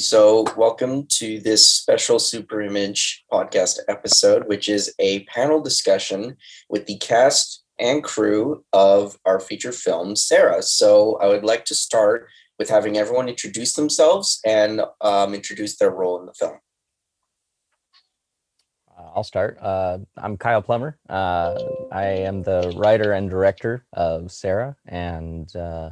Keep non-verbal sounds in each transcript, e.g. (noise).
So welcome to this special Super Image podcast episode, which is a panel discussion with the cast and crew of our feature film, Sarah. So I would like to start with having everyone introduce themselves and um, introduce their role in the film. Uh, I'll start. Uh, I'm Kyle Plummer. Uh, I am the writer and director of Sarah. And uh,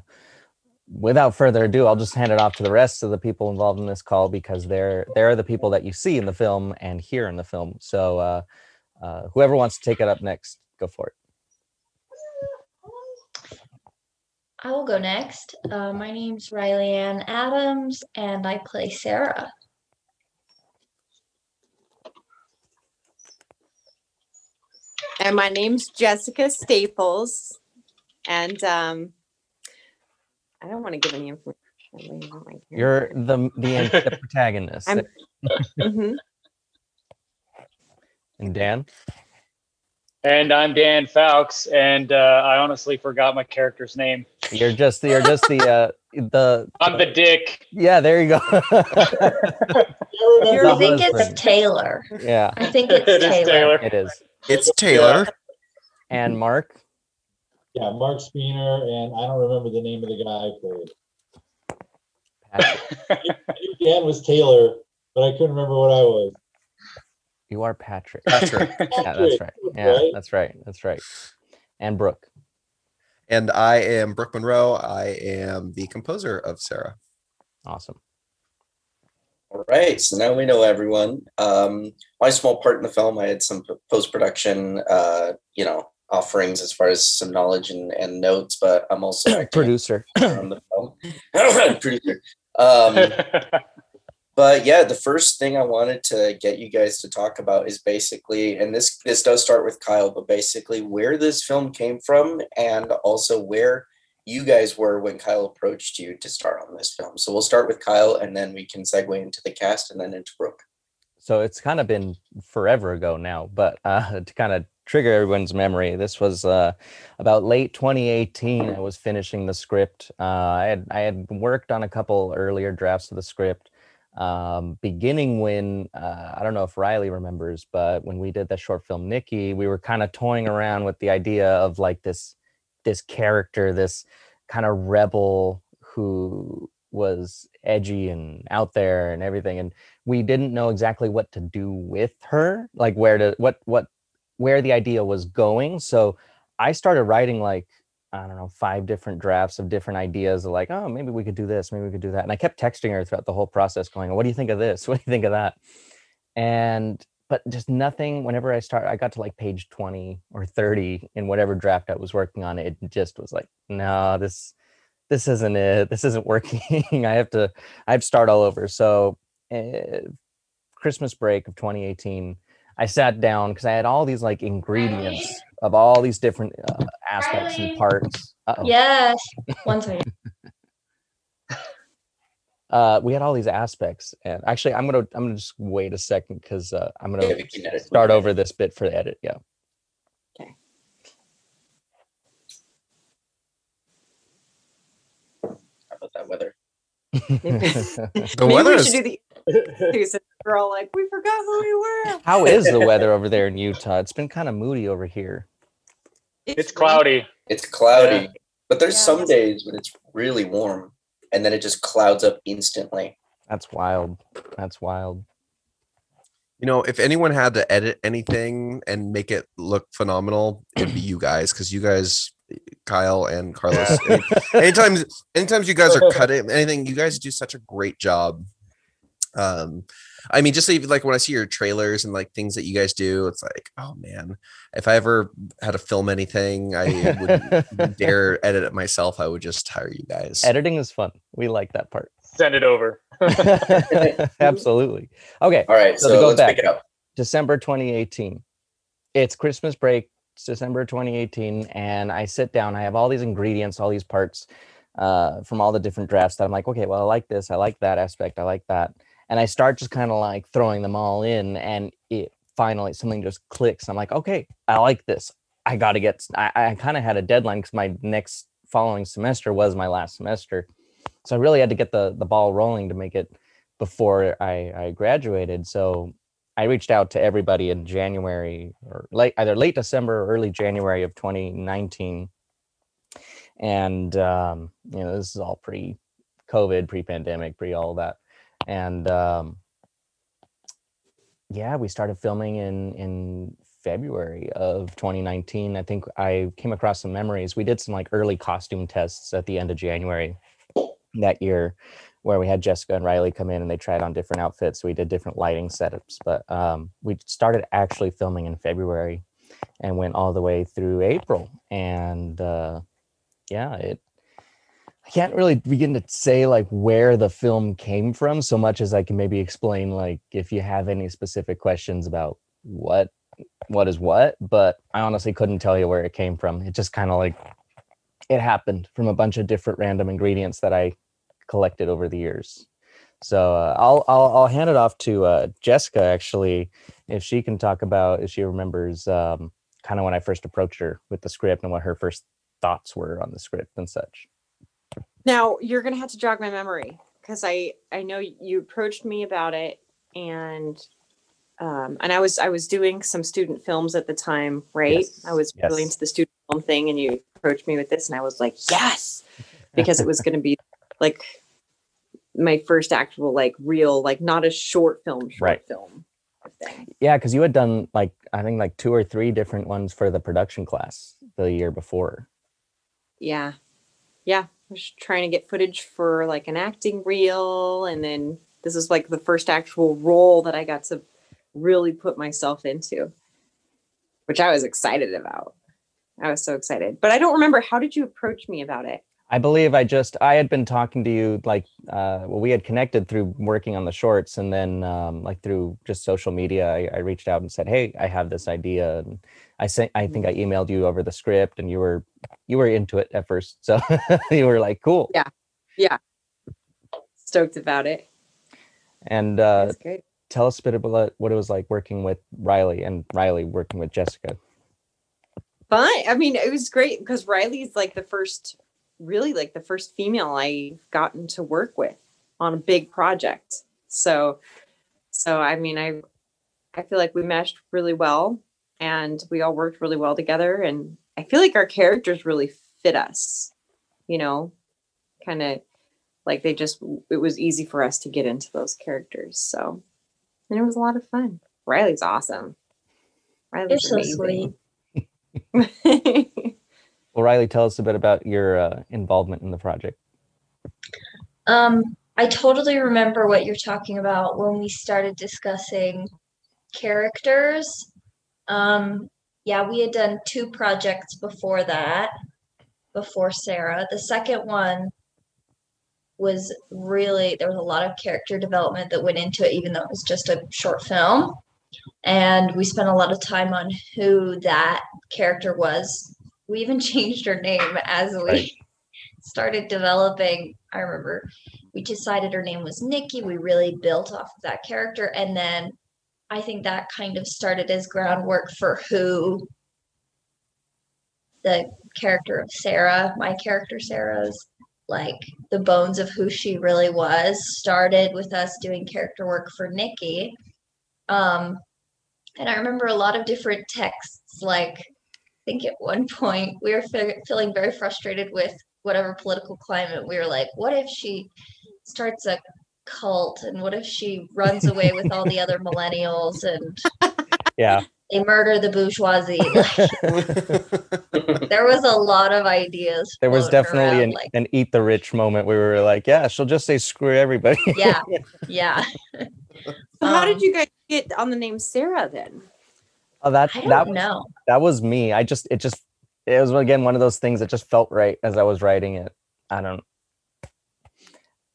without further ado, I'll just hand it off to the rest of the people involved in this call because they're they're the people that you see in the film and hear in the film. So uh, uh, whoever wants to take it up next, go for it. I will go next. Uh, my name's Riley Ann Adams, and I play Sarah. And my name's Jessica Staples. And um, I don't want to give any information. about my You're the the, the protagonist. I'm- Mhm. and Dan, And I'm Dan Fawkes, and uh, I honestly forgot my character's name. you're just you're just the uh, the I'm the dick. yeah. There you go. (laughs) I think husband. it's Taylor. yeah, I think it's (laughs) It is Taylor. Taylor. it is. It's Taylor. And Mark. Yeah, Mark Speener, and I don't remember the name of the guy I played. Patrick. I knew Dan was Taylor, but I couldn't remember what I was. You are Patrick. Patrick. (laughs) Yeah, that's right. Yeah, Right? that's right. That's right. And Brooke. And I am Brooke Monroe. I am the composer of Sarah. Awesome. All right, so now we know everyone. Um, my small part in the film, I had some post production, uh, you know, offerings as far as some knowledge and, and notes, but I'm also acting (clears throat) Producer. on the film. (laughs) (laughs) Producer. Um, (laughs) but yeah, the first thing I wanted to get you guys to talk about is basically, and this this does start with Kyle, but basically where this film came from, and also where you guys were when Kyle approached you to start on this film. So we'll start with Kyle, and then we can segue into the cast, and then into Brooke. so it's kind of been forever ago now but uh, to kind of trigger everyone's memory. This was uh, about late 2018 i was finishing the script. Uh, i had i had worked on a couple earlier drafts of the script um, beginning when uh, i don't know if riley remembers but when we did the short film nikki we were kind of toying around with the idea of like this this character this kind of rebel who was edgy and out there and everything. And we didn't know exactly what to do with her like where to what what where the idea was going so i started writing like i don't know five different drafts of different ideas of like oh maybe we could do this maybe we could do that and i kept texting her throughout the whole process going what do you think of this? (laughs) What do you think of that? And but just nothing whenever i start i got to like page 20 or 30 in whatever draft i was working on it just was like no this this isn't it. This isn't working. (laughs) I have to i have to start all over. So uh, christmas break of 2018 i sat down because i had all these like ingredients of all these different uh, aspects and parts Uh-oh. Yes. One second. (laughs) uh we had all these aspects and actually i'm gonna i'm gonna just wait a second because uh, i'm gonna we can edit. start over this bit for the edit yeah Okay. How about that weather? (laughs) (laughs) The Maybe weather we is should do the producer girl like we forgot who we were. how is the (laughs) weather over there in utah it's been kind of moody over here it's cloudy. It's cloudy, Yeah. but there's Yeah, some days when it's really warm, and then it just clouds up instantly. that's wild that's wild you know, if anyone had to edit anything and make it look phenomenal, it'd be you guys because you guys, Kyle and Carlos, (laughs) any- anytime, anytime you guys are cutting anything, you guys do such a great job. Um, I mean, just even like when I see your trailers and like things that you guys do, it's like, oh man, if I ever had to film anything, I wouldn't (laughs) dare edit it myself. I would just hire you guys. editing is fun we like that part Send it over. (laughs) absolutely okay All right, So so, to go let's back- pick it up. December 2018. It's Christmas break. It's December 2018, and I sit down. I have all these ingredients, all these parts uh, from all the different drafts that I'm like, okay, well, I like this, I like that aspect, I like that, and I start just kind of like throwing them all in, and it finally something just clicks. I'm like, okay, I like this. I got to get. I, I kind of had a deadline because my next following semester was my last semester, so I really had to get the the ball rolling to make it before I, I graduated. So I reached out to everybody in January or late, either late December or early January of 2019. And, um, you know, this is all pre COVID, pre pandemic, pre all that. And, um, yeah, we started filming in, in February of 2019. I think I came across some memories. We did some like early costume tests at the end of January that year where we had Jessica and Riley come in and they tried on different outfits. We did different lighting setups, but um, we started actually filming in February and went all the way through April. And uh, yeah, it. I can't really begin to say like where the film came from so much as I can maybe explain like if you have any specific questions about what what is what, but I honestly couldn't tell you where it came from. It just kind of like it happened from a bunch of different random ingredients that I collected over the years. So uh, I'll, I'll I'll hand it off to uh, Jessica actually, if she can talk about if she remembers um, kind of when I first approached her with the script and what her first thoughts were on the script and such. Now you're gonna have to jog my memory because I I know you approached me about it and um, and I was I was doing some student films at the time, right? Yes, I was really yes. into the student film thing, and you approached me with this, and I was like, yes, (laughs) because it was going to be like my first actual like real like not a short film short Right. film thing. Yeah, because you had done like I think like two or three different ones for the production class the year before. Yeah, yeah. Was trying to get footage for like an acting reel, and then this is like the first actual role that I got to really put myself into, which I was excited about. I was so excited, but I don't remember. How did you approach me about it? I believe I just I had been talking to you like uh, well we had connected through working on the shorts and then um, like through just social media I, I reached out and said hey I have this idea and I sent I think I emailed you over the script and you were you were into it at first so (laughs) you were like cool Yeah. Yeah stoked about it. and uh, tell us a bit about what it was like working with Riley and Riley working with Jessica. Fun. I mean, it was great because Riley's like the first, really like the first female I've gotten to work with on a big project. So, so I mean, I, I feel like we meshed really well, and we all worked really well together, and I feel like our characters really fit us. You know, kind of like they just it was easy for us to get into those characters. So, and it was a lot of fun. Riley's awesome. You're Riley's so amazing. sweet. (laughs) Riley, tell us a bit about your uh, involvement in the project. Um, I totally remember what you're talking about when we started discussing characters. Um, yeah, we had done two projects before that, before Sarah. The second one was really, there was a lot of character development that went into it, even though it was just a short film. And we spent a lot of time on who that character was. We even (laughs) changed her name as we Right. started developing. I remember we decided her name was Nikki. We really built off of that character. And then I think that kind of started as groundwork for who the character of Sarah, my character Sarah's like the bones of who she really was started with us doing character work for Nikki. Um, and I remember a lot of different texts. Like, think at one point we were fe- feeling very frustrated with whatever political climate. We were like, what if she starts a cult and what if she runs away with all the other (laughs) millennials and Yeah. they murder the bourgeoisie? (laughs) Like, there was a lot of ideas. There was definitely around, an, like, an eat the rich moment where we were like, yeah, she'll just say screw everybody. yeah, (laughs) yeah. So how Um, did you guys get on the name Sarah then? Oh, that that was, know. that was me. I just it just it was again one of those things that just felt right as I was writing it. I don't.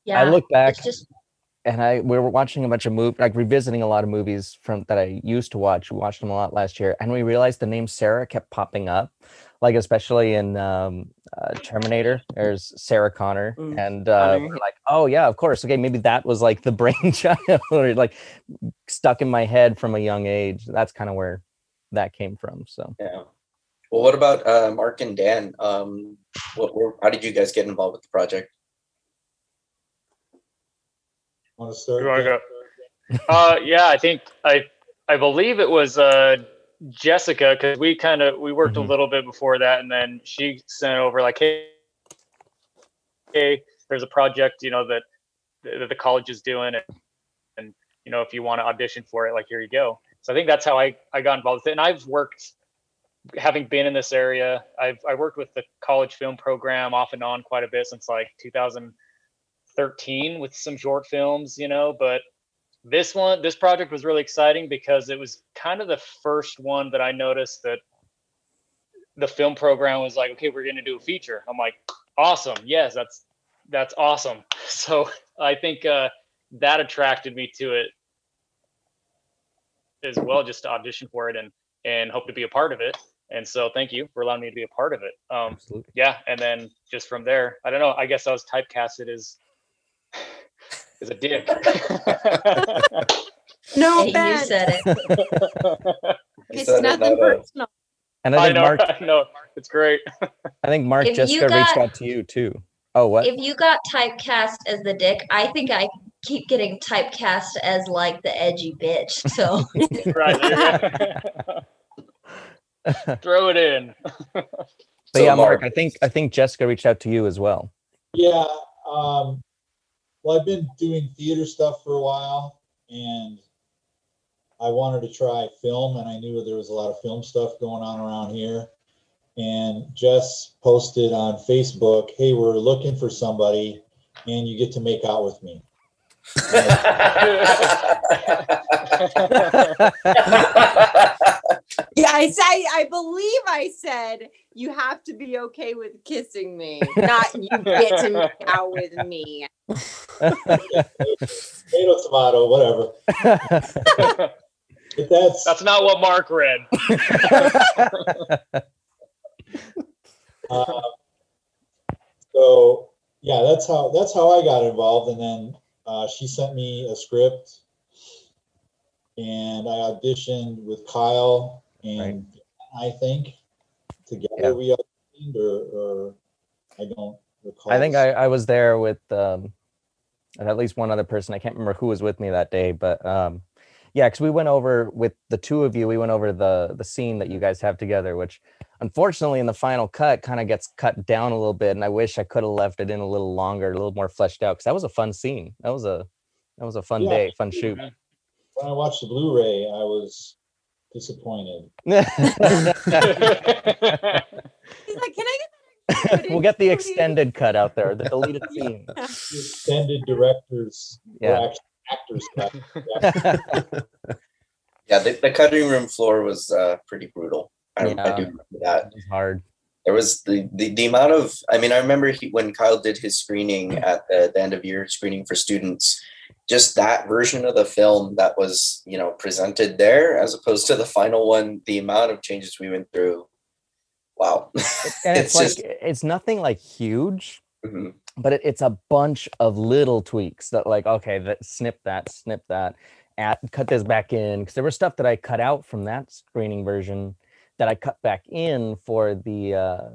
Yeah, I look back just and I we were watching a bunch of movies, like revisiting a lot of movies from that I used to watch. We watched them a lot last year, and we realized the name Sarah kept popping up, like especially in um, uh, Terminator. There's Sarah Connor, Mm, and uh, we're like, oh yeah, of course. Okay, maybe that was like the (laughs) brainchild, or like stuck in my head from a young age. That's kind of where that came from. So Yeah. Well, what about uh, Mark and Dan? Um, what, were- how did you guys get involved with the project? Want to start? You wanna go? Uh, yeah, I think I I believe it was uh Jessica because we kind of we worked Mhm. a little bit before that, and then she sent over like, hey, hey, there's a project you know that that the college is doing, and, and you know if you want to audition for it, like here you go. So I think that's how I I got involved with it, and I've worked. Having been in this area, I've I worked with the college film program off and on quite a bit since like 2013 with some short films, you know. But this one, this project was really exciting because it was kind of the first one that I noticed that the film program was like, okay, we're going to do a feature. I'm like, awesome, yes, that's that's awesome. (laughs) So I think uh, that attracted me to it as well, just to audition for it and and hope to be a part of it. And so, thank you for allowing me to be a part of it. Um, Absolutely. yeah, and then just from there, I don't know. I guess I was typecasted as (sighs) as a dick. (laughs) No, And you said it. (laughs) It's said it, nothing not us. personal. And I I think know, Mark, (laughs) I know, it's great. I think Mark If you Jessica reached out to you too. Oh, what? If you got typecast as the dick, I think I keep getting typecast as like the edgy bitch. (laughs) So right there you go. Throw it in. But So, yeah, Mark, Mark- I think I think Jessica reached out to you as well. Yeah. Um, well, I've been doing theater stuff for a while and I wanted to try film and I knew there was a lot of film stuff going on around here. And Jess posted on Facebook, hey, we're looking for somebody and you get to make out with me. (laughs) Yeah, I say I believe I said you have to be okay with kissing me, not you get to make out with me. Tomato, tomato, whatever. (laughs) That's, That's not what Mark read. Um, (laughs) so yeah, that's how that's how I got involved, and then uh, she sent me a script, and I auditioned with Kyle and I think together Yeah. we auditioned, or, or I don't recall. I think I, I was there with um, at least one other person. I can't remember who was with me that day, but um, yeah, because we went over with the two of you. We went over the the scene that you guys have together, which unfortunately in the final cut kind of gets cut down a little bit. And I wish I could have left it in a little longer, a little more fleshed out, because that was a fun scene. That was a that was a fun Yeah. day, fun shoot. (laughs) when I watched the Blu-ray, I was disappointed. (laughs) (laughs) He's like, "Can I get we'll get the extended cut out there, the deleted scene. The extended directors, or Yeah. actually actors (laughs) cut. (laughs) yeah, the, the cutting room floor was uh, pretty brutal. I, I do remember that. It was hard. There was the, the, the amount of, I mean, I remember he, when Kyle did his screening at the, the end of year screening for students, just that version of the film that was, you know, presented there as opposed to the final one, the amount of changes we went through. Wow. (laughs) And it's, It's like just- it's nothing like huge, Mhm. but it, it's a bunch of little tweaks that like okay that snip that snip that at cut this back in because there was stuff that i cut out from that screening version that i cut back in for the uh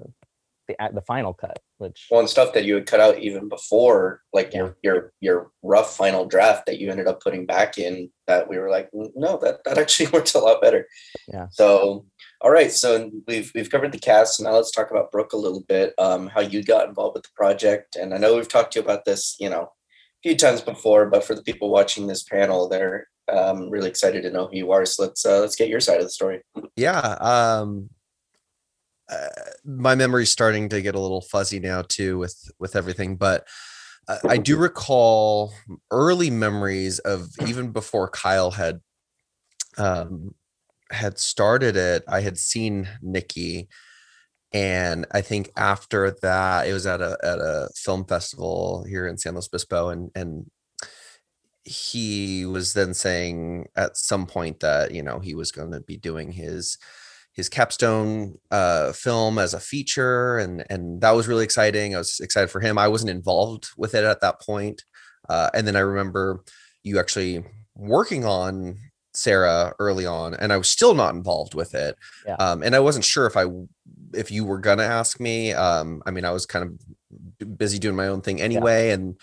the at the final cut which Well, and stuff that you had cut out even before, like your your your rough final draft that you ended up putting back in. That we were like, "Mm, no, that that actually (laughs) works a lot better. Yeah. So, all right. So we've we've covered the cast. Now let's talk about Brooke a little bit. Um, how you got involved with the project, and I know we've talked to you about this, you know, a few times before. But for the people watching this panel, they're um, really excited to know who you are. So let's uh, let's get your side of the story. yeah um uh, my memory's starting to get a little fuzzy now too with with everything but I- i do recall early memories of even before kyle had um had started it i had seen nikki and i think after that it was at a at a film festival here in san luis obispo and and he was then saying at some point that you know he was going to be doing his his capstone uh, film as a feature, and and that was really exciting. I was excited for him. I wasn't involved with it at that point, uh, and then I remember you actually working on Sarah early on, and I was still not involved with it. Yeah. Um, and I wasn't sure if I if you were gonna ask me. Um, I mean, I was kind of busy doing my own thing anyway, and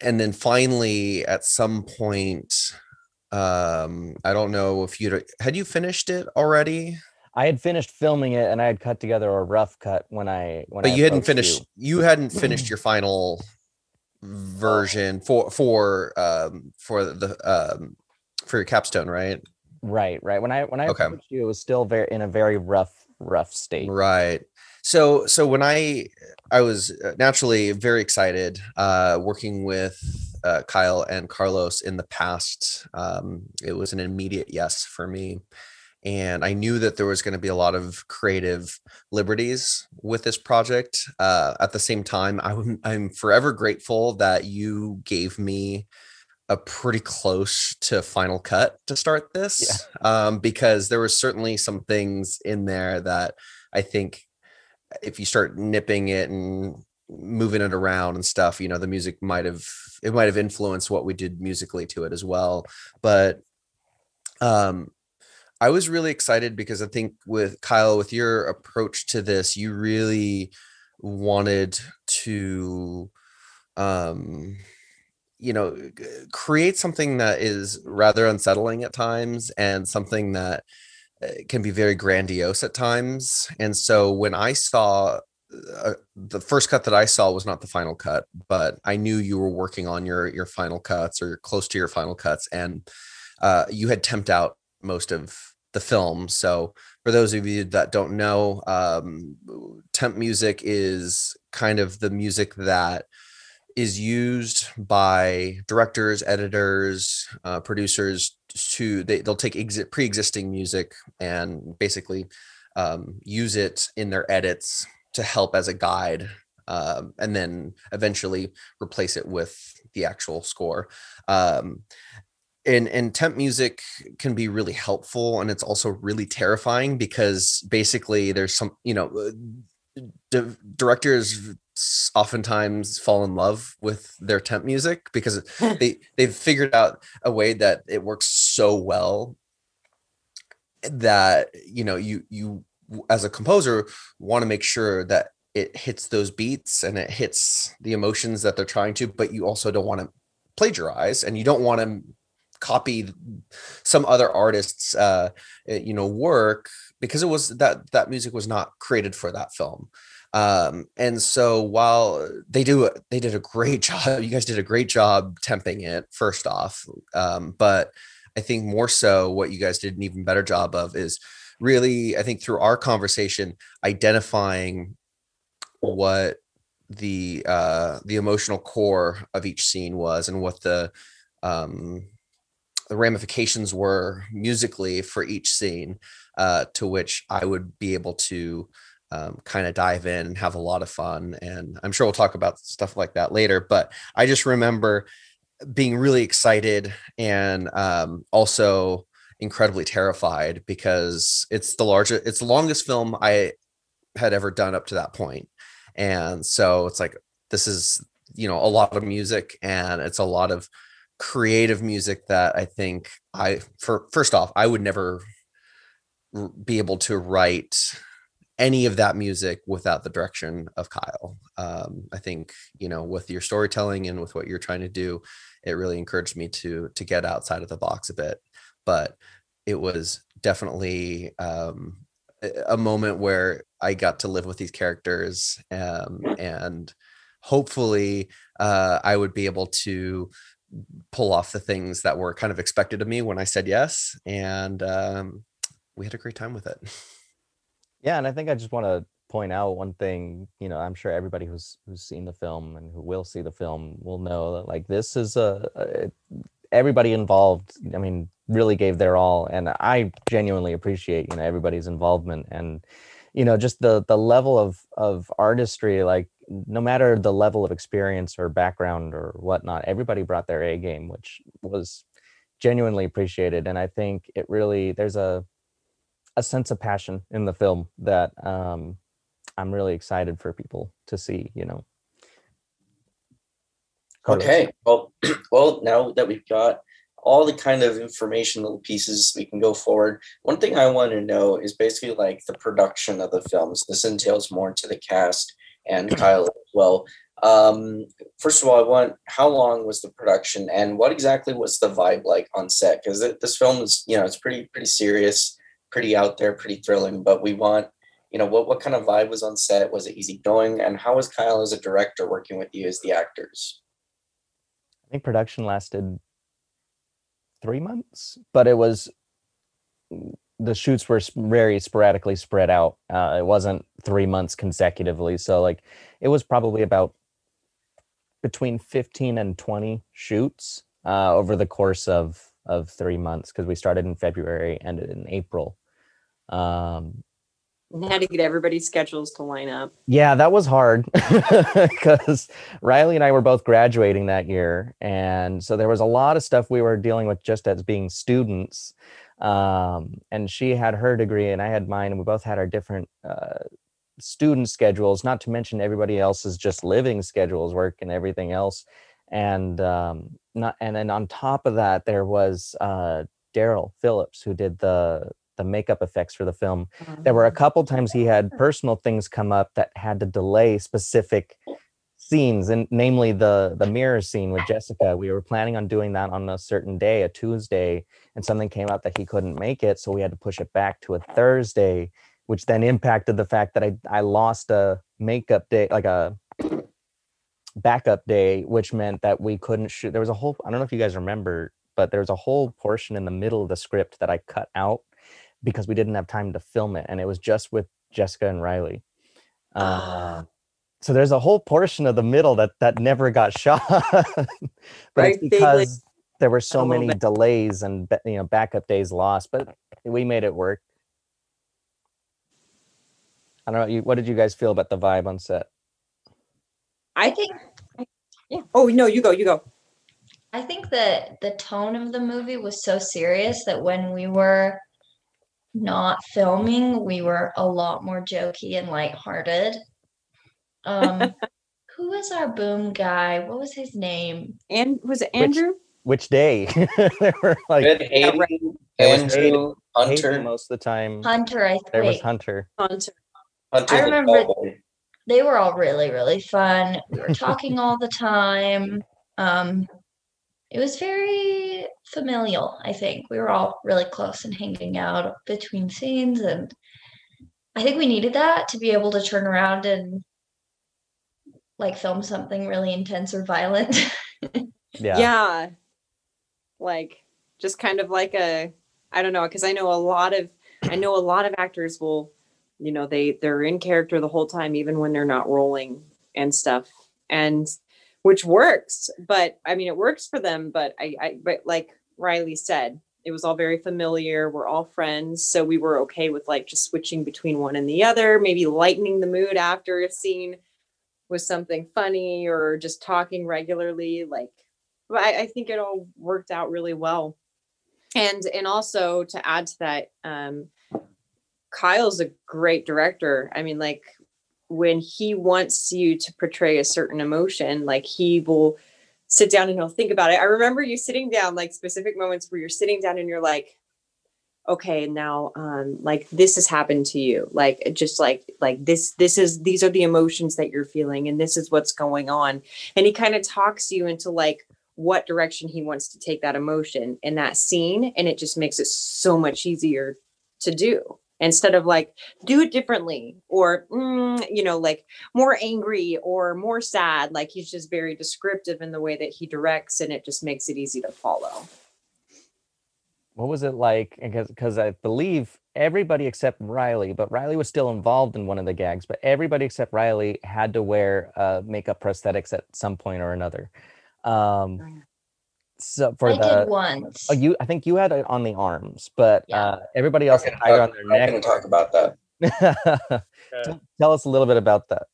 and then finally at some point um i don't know if you had you finished it already I had finished filming it and I had cut together a rough cut when I when I but you hadn't finished you. you hadn't finished your (clears throat) final version for for um for the um for your capstone right Right, right. When I when I Okay. approached you, it was still very in a very rough rough state. Right. So so when I I was uh, naturally very excited uh, working with uh, Kyle and Carlos in the past. Um, it was an immediate yes for me, and I knew that there was going to be a lot of creative liberties with this project. Uh, at the same time, I'm I'm forever grateful that you gave me a pretty close to final cut to start this um, because there were certainly some things in there that I think if you start nipping it and moving it around and stuff, you know, the music might have it might have influenced what we did musically to it as well. But um I was really excited because I think with Kyle, with your approach to this, you really wanted to um you know create something that is rather unsettling at times and something that uh, can be very grandiose at times. And so when i saw uh, the first cut that i saw was not the final cut but i knew you were working on your your final cuts or close to your final cuts and uh, you had temped out most of the film. So for those of you that don't know um, temp music is kind of the music that is used by directors, editors, uh, producers to they, they'll take exi- pre-existing music and basically um, use it in their edits to help as a guide um, and then eventually replace it with the actual score. Um, and and temp music can be really helpful and it's also really terrifying because basically there's some you know uh, di- directors oftentimes fall in love with their temp music because (laughs) they they've figured out a way that it works so well that you know you you as a composer want to make sure that it hits those beats and it hits the emotions that they're trying to but you also don't want to plagiarize and you don't want to copy some other artists uh eh, you know work because it was that that music was not created for that film um and so while they do they did a great (laughs) job you guys did a great job temping it first off. Um but i think more so what you guys did an even better job of is really i think through our conversation identifying what the uh the emotional core of each scene was and what the um the ramifications were musically for each scene uh to which i would be able to um, kind of dive in and have a lot of fun and i'm sure we'll talk about stuff like that later but i just remember being really excited and um also incredibly terrified because it's the largest it's the longest film i had ever done up to that point and so it's like this is you know a lot of music and it's a lot of creative music that i think i for first off i would never be able to write any of that music without the direction of kyle. Um, i think you know with your storytelling and with what you're trying to do it really encouraged me to to get outside of the box a bit. But it was definitely um, a- moment where I got to live with these characters, um, and hopefully, uh, I would be able to pull off the things that were kind of expected of me when I said yes, and um, we had a great time with it. (laughs) Yeah, and I think I just want to point out one thing. You know, I'm sure everybody who's who's seen the film and who will see the film will know that like this is a, a everybody involved. I mean, really gave their all, and I genuinely appreciate you know everybody's involvement and you know just the the level of of artistry. Like no matter the level of experience or background or whatnot, everybody brought their A game, which was genuinely appreciated. And I think it really there's a a sense of passion in the film that um, I'm really excited for people to see. You know. Carlos. Okay, well, (clears throat) well, now that we've got all the kind of informational pieces we can go forward, one thing I want to know is basically like the production of the films. This entails more to the cast and (clears throat) Kyle as well. Um, first of all, I want how long was the production, and what exactly was the vibe like on set? Because this film is, you know, it's pretty pretty serious, pretty out there, pretty thrilling. But we want, you know, what what kind of vibe was on set? Was it easy going? And how was Kyle as a director working with you as the actors? I think production lasted three months, but it was the shoots were very sporadically spread out. Uh, it wasn't three months consecutively. So like it was probably about between 15 and 20 shoots uh, over the course of of three months because we started in February, ended in April. Um, had to get everybody's schedules to line up. Yeah, that was hard (laughs) because Riley and I were both graduating that year, and so there was a lot of stuff we were dealing with just as being students um, and she had her degree and I had mine, and we both had our different uh, student schedules. Not to mention everybody else's just living schedules, work and everything else. And um, not and then on top of that, there was uh, Daryl Phillips who did the the makeup effects for the film. There were a oh. couple times he had personal things come up that had to delay specific scenes and namely the the mirror scene with jessica we were planning on doing that on a certain day a tuesday and something came up that he couldn't make it so we had to push it back to a thursday which then impacted the fact that i i lost a makeup day like a backup day which meant that we couldn't shoot there was a whole i don't know if you guys remember but there was a whole portion in the middle of the script that i cut out because we didn't have time to film it and it was just with jessica and riley. Uh, so there's a whole portion of the middle that that never got (laughs) shot. But right, it's because there were so many bit. delays and you know backup days lost but we made it work. I don't know you what did you guys feel about the vibe on set? I think yeah. Oh no you go you go. I think that the tone of the movie was so serious that when we were not filming we were a lot more jokey and lighthearted um, (laughs) who was our boom guy? What was his name? And was it Andrew? Which, which day? (laughs) they were like Hayden, Andrew, Hunter. Hayden most of the time. Hunter, I think. There was Hunter. Hunter. Hunter I remember they were all really, really fun. We were (laughs) talking all the time. Um, it was very familial, I think. We were all really close and hanging out between scenes and I think we needed that to be able to turn around and like film something really intense or violent. (laughs) yeah. Yeah. Like just kind of like a I don't know, because I know a lot of I know a lot of actors will, you know, they they're in character the whole time, even when they're not rolling and stuff. And which works, but I mean it works for them, but I, I but like Riley said, it was all very familiar. We're all friends. So we were okay with like just switching between one and the other, maybe lightening the mood after a scene was something funny or just talking regularly like I, I think it all worked out really well and and also to add to that um kyle's a great director i mean like when he wants you to portray a certain emotion like he will sit down and he'll think about it. I remember you sitting down like specific moments where you're sitting down and you're like okay now um like this has happened to you. Like just like like this this is these are the emotions that you're feeling and this is what's going on. And he kind of talks you into like what direction he wants to take that emotion in that scene and it just makes it so much easier to do instead of like do it differently or mm, you know like more angry or more sad like he's just very descriptive in the way that he directs and it just makes it easy to follow what was it like? Because I believe everybody except Riley, but Riley was still involved in one of the gags, but everybody except Riley had to wear uh, makeup prosthetics at some point or another. Um, so for I the did once. Oh, you I think you had it on the arms, but Yeah. uh, everybody else had it on their I'm gonna neck. talk about that. (laughs) Tell- Tell us a little bit about that.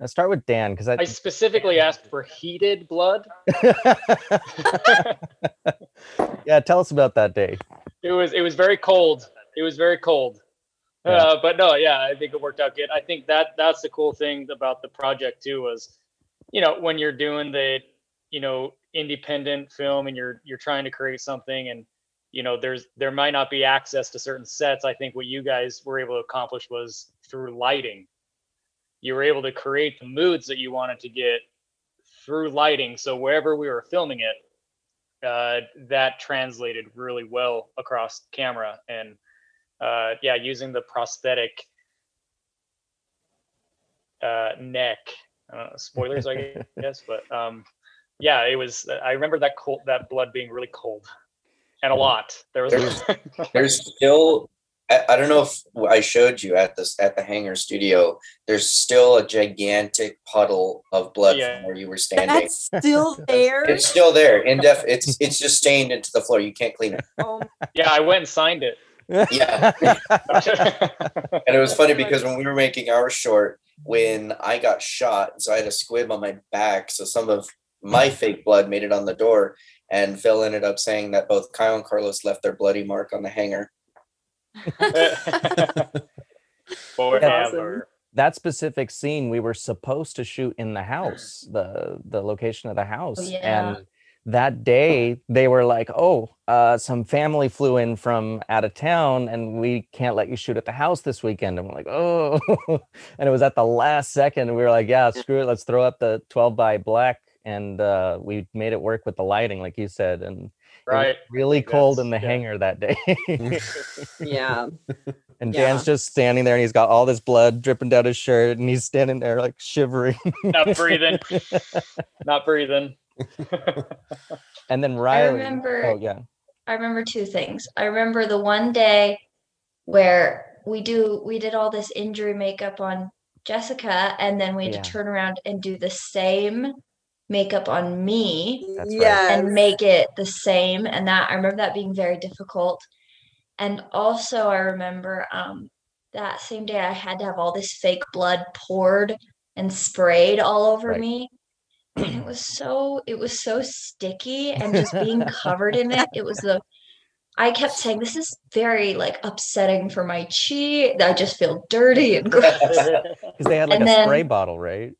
Let's start with Dan because I, I specifically asked for heated blood. (laughs) yeah, tell us about that day. It was it was very cold. It was very cold. Yeah. Uh, but no, yeah, I think it worked out good. I think that that's the cool thing about the project too was, you know, when you're doing the, you know, independent film and you're you're trying to create something and you know there's there might not be access to certain sets. I think what you guys were able to accomplish was through lighting you were able to create the moods that you wanted to get through lighting. So wherever we were filming it, uh, that translated really well across camera. And uh, yeah, using the prosthetic uh, neck, uh, spoilers, I (laughs) guess, but um, yeah, it was. Uh, I remember that cold, that blood being really cold, and a lot. There was. (laughs) There's still I, I don't know if I showed you at this at the hangar studio. There's still a gigantic puddle of blood Yeah. from where you were (laughs) standing. That's still (laughs) there. It's still there. In def, it's it's just stained into the floor. You can't clean it. Oh, yeah, I went and signed it. Yeah. And it was funny because when we were making our short, when I got shot, so I had a squib on my back, so some of my fake blood made it on the door, and Phil ended up saying that both Kyle and Carlos left their bloody mark on the hangar. (laughs) Forever. that specific scene we were supposed to shoot in the house the the location of the house yeah. and that day they were like oh uh, some family flew in from out of town and we can't let you shoot at the house this weekend and we're like oh (laughs) and it was at the last second we were like yeah screw it let's throw up the 12 by black and uh, we made it work with the lighting like you said and it was Right. really cold in the yeah. hangar that day (laughs) yeah. and Yeah. dan's just standing there and he's got all this blood dripping down his shirt and he's standing there like shivering Not breathing. (laughs) Not breathing. (laughs) And then Riley. remember- Oh yeah. I remember two things. I remember the one day where we do we did all this injury makeup on Jessica and then we had Yeah. to turn around and do the same makeup on me That's right. yes. and make it the same and that I remember that being very difficult. And also I remember um that same day I had to have all this fake blood poured and sprayed all over Right. me. And it was so it was so sticky and just being (laughs) covered in it. It was the I kept saying this is very like upsetting for my chi. I just feel dirty and (laughs) gross. (laughs) Because they had like And a then- spray bottle, right?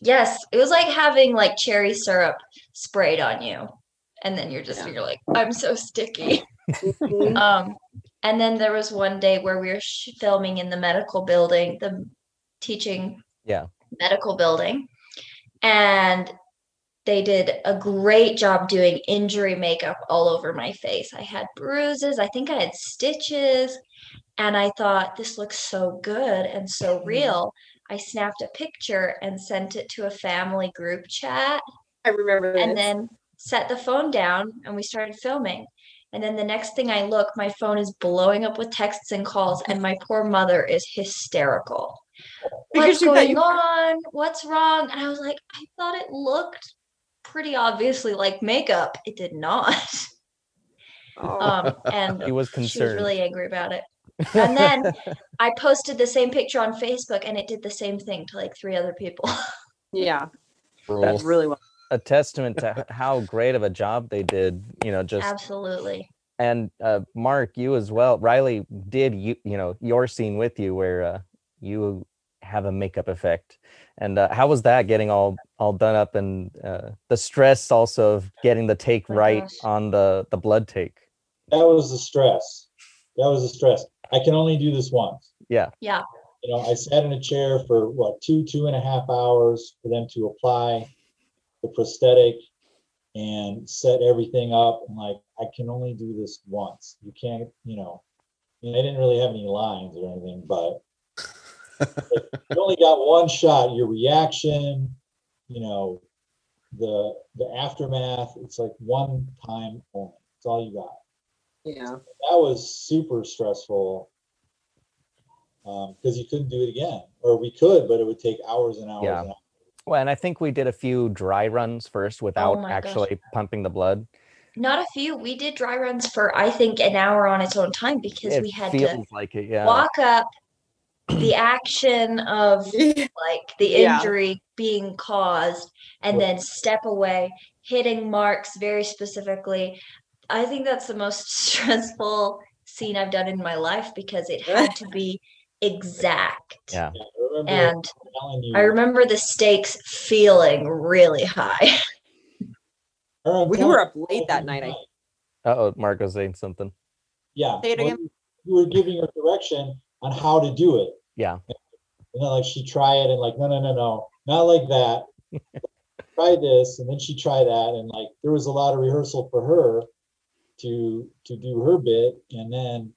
Yes, it was like having like cherry syrup sprayed on you. And then you're just Yeah. you're like, I'm so sticky. Mhm. Um, and then there was one day where we were filming in the medical building, the teaching Yeah. medical building, and they did a great job doing injury makeup all over my face. I had bruises, I think I had stitches, and I thought this looks so good and so real. I snapped a picture and sent it to a family group chat I remember and this. then set the phone down and we started filming. And then the next thing I look, my phone is blowing up with texts and calls, and my poor mother is hysterical. (laughs) Because What's going you- on? What's wrong? And I was like, I thought it looked pretty obviously like makeup. It did not. Oh. Um, and (laughs) He was concerned. she was really angry about it. And then (laughs) I posted the same picture on Facebook, and it did the same thing to like three other people. (laughs) yeah. that's Really well. a testament to how great of a job they did. You know, just Absolutely. and uh, Mark, you as well. Riley did you you know your scene with you where uh, you have a makeup effect, and uh, how was that getting all all done up and uh, the stress also of getting the take My right gosh. on the the blood take. That was the stress. That was a stress. I can only do this once. Yeah. Yeah. You know, I sat in a chair for what, two, two and a half hours for them to apply the prosthetic and set everything up. And like, I can only do this once. You can't, you know, I mean, I didn't really have any lines or anything, but (laughs) you only got one shot. Your reaction, you know, the the aftermath. It's like one time only. It's all you got Yeah. that was super stressful um, because you couldn't do it again or we could but it would take hours and hours Yeah. and hours. Well, and I think we did a few dry runs first without oh my gosh. actually pumping the blood. Not a few. We did dry runs for I think an hour on its own time because it we had to like it, yeah. walk up the (clears throat) action of (laughs) like the Yeah. injury being caused and Right. then step away, hitting marks very specifically. I think that's the most (laughs) stressful scene I've done in my life because it had to be exact. Yeah. Yeah, I And I remember the stakes feeling really high. (laughs) I remember We were up late that night. I Uh oh, Mark was saying something. yeah Say it well, again. you were giving her direction on how to do it Yeah. And then like she try it and like, no, no, no, no, not like that. (laughs) try this, and then she try that, and like there was a lot of rehearsal for her to to do her bit, and then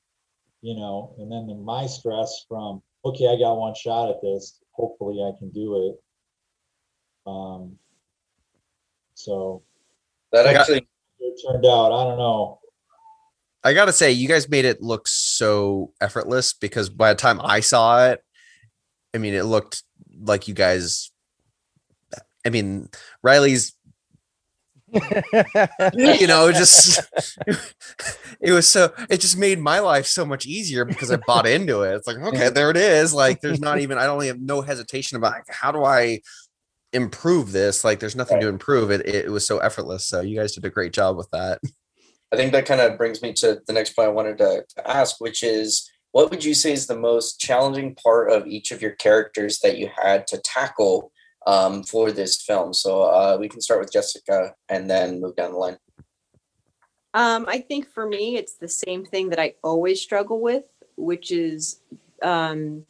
you know, and then the, my stress from okay, I got one shot at this. Hopefully, I can do it. Um. So That actually, it turned out. I don't know. I gotta say, you guys made it look so effortless because by the time I saw it, I mean, it looked like you guys. I mean, Riley's, (laughs) you know, just (laughs) it was so it just made my life so much easier because I bought into it. It's like, okay, there it is. Like, there's not even I don't have no hesitation about like, how do I improve this? Like, there's nothing to improve. It it was so effortless. So you guys did a great job with that. I think that kind of brings me to the next point I wanted to, to ask, which is what would you say is the most challenging part of each of your characters that you had to tackle um, for this film? So uh, we can start with Jessica and then move down the line. Um, I think for me, it's the same thing that I always struggle with, which is, um,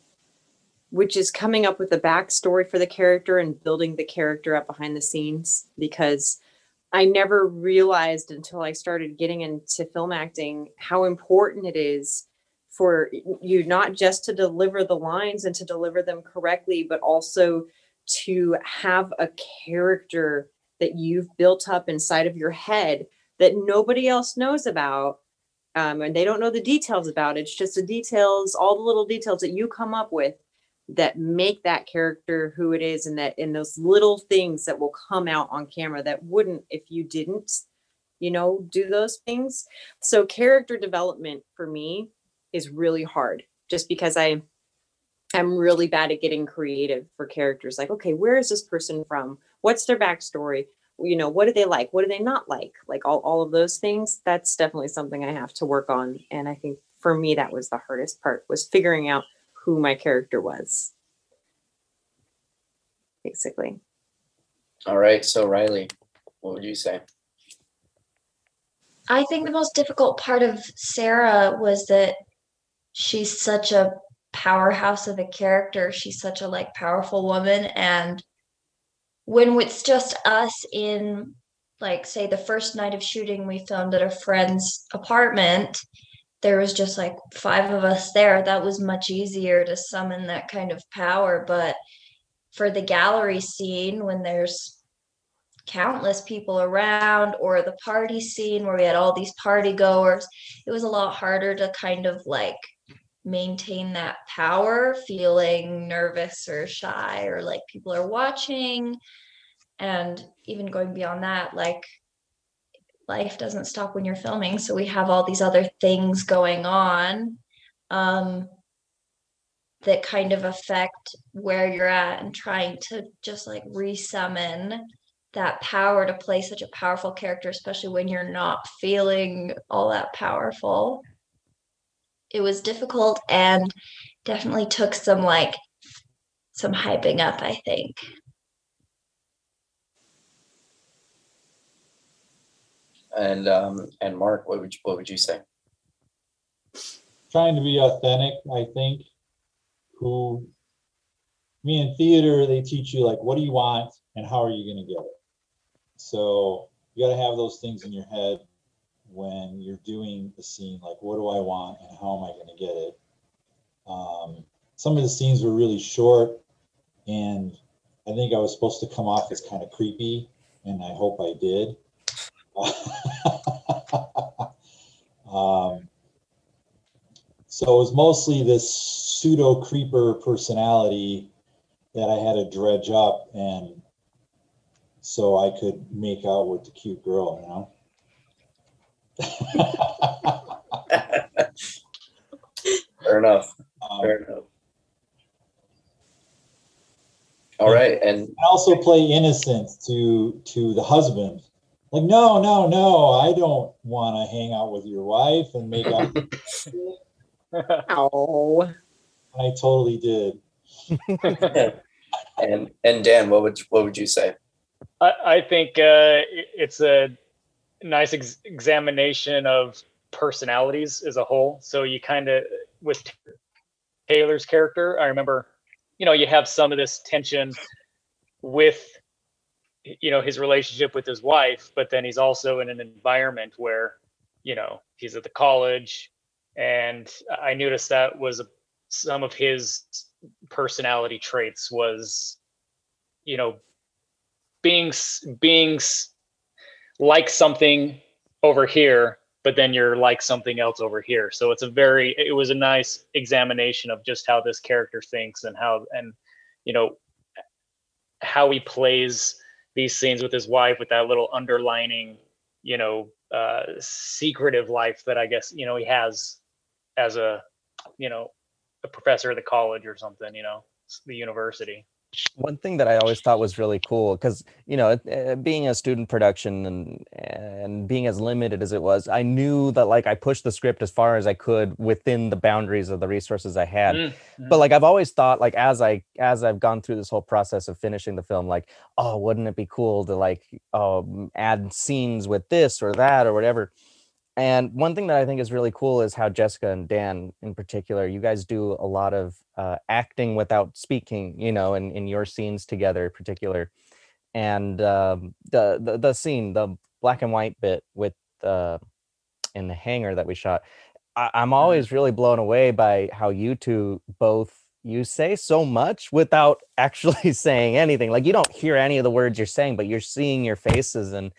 which is coming up with a backstory for the character and building the character up behind the scenes. Because I never realized until I started getting into film acting how important it is for you not just to deliver the lines and to deliver them correctly, but also to have a character that you've built up inside of your head that nobody else knows about um, and they don't know the details about. It's just the details all the little details that you come up with that make that character who it is and that in those little things that will come out on camera that wouldn't if you didn't you know do those things. So character development for me is really hard just because i i'm really bad at getting creative for characters like okay where is this person from? What's their backstory? You know what do they like? What do they not like? Like all, all of those things that's definitely something i have to work on and i think for me that was the hardest part was figuring out who my character was. Basically. All right. So Riley, what would you say? I think the most difficult part of Sarah was that she's such a powerhouse of a character. She's such a like powerful woman. And when it's just us in like say the first night of shooting we filmed at a friend's apartment there was just like five of us there. That was much easier to summon that kind of power. But for the gallery scene when there's countless people around or the party scene where we had all these party goers it was a lot harder to kind of like maintain that power feeling nervous or shy or like people are watching. And even going beyond that like life doesn't stop when you're filming so we have all these other things going on um that kind of affect where you're at and trying to just like resummon that power to play such a powerful character especially when you're not feeling all that powerful it was difficult and definitely took some like some hyping up i think And um, and Mark, what would you, what would you say? trying to be authentic, I think. Who, me in theater, they teach you like, what do you want and how are you going to get it? So you got to have those things in your head when you're doing the scene. Like, what do I want and how am I going to get it? Um, some of the scenes were really short, and I think I was supposed to come off as kind of creepy, and I hope I did. (laughs) um, so it was mostly this pseudo creeper personality that I had to dredge up and so I could make out with the cute girl, you know? Fair enough. Um, Fair enough. All right, and and also play innocent to to the husband. Like, no, no, no, I don't want to hang out with your wife and make out. oh (laughs) I totally did. and and Dan, what would what would you say? I, I think uh, it's a nice ex- examination of personalities as a whole. So you kind of with Taylor's character, I remember you know you have some of this tension with you know his relationship with his wife but then he's also in an environment where you know he's at the college and i noticed that was a, some of his personality traits was you know being being like something over here but then you're like something else over here. So it's a very it was a nice examination of just how this character thinks and how and you know how he plays these scenes with his wife with that little underlining you know uh secretive life that i guess you know he has as a you know a professor at the college or something you know the university one thing that I always thought was really cool because you know uh, being a student production and and being as limited as it was, I knew that like I pushed the script as far as I could within the boundaries of the resources I had. Mm-hmm. But like I've always thought like as I as I've gone through this whole process of finishing the film, like oh wouldn't it be cool to like um, add scenes with this or that or whatever. And one thing that I think is really cool is how Jessica and Dan, in particular, you guys do a lot of uh, acting without speaking, you know, in, in your scenes together, in particular. And um, the, the the scene, the black and white bit with uh, in the hangar that we shot, I, I'm mm-hmm. always really blown away by how you two both you say so much without (laughs) actually saying anything. Like you don't hear any of the words you're saying, but you're seeing your faces and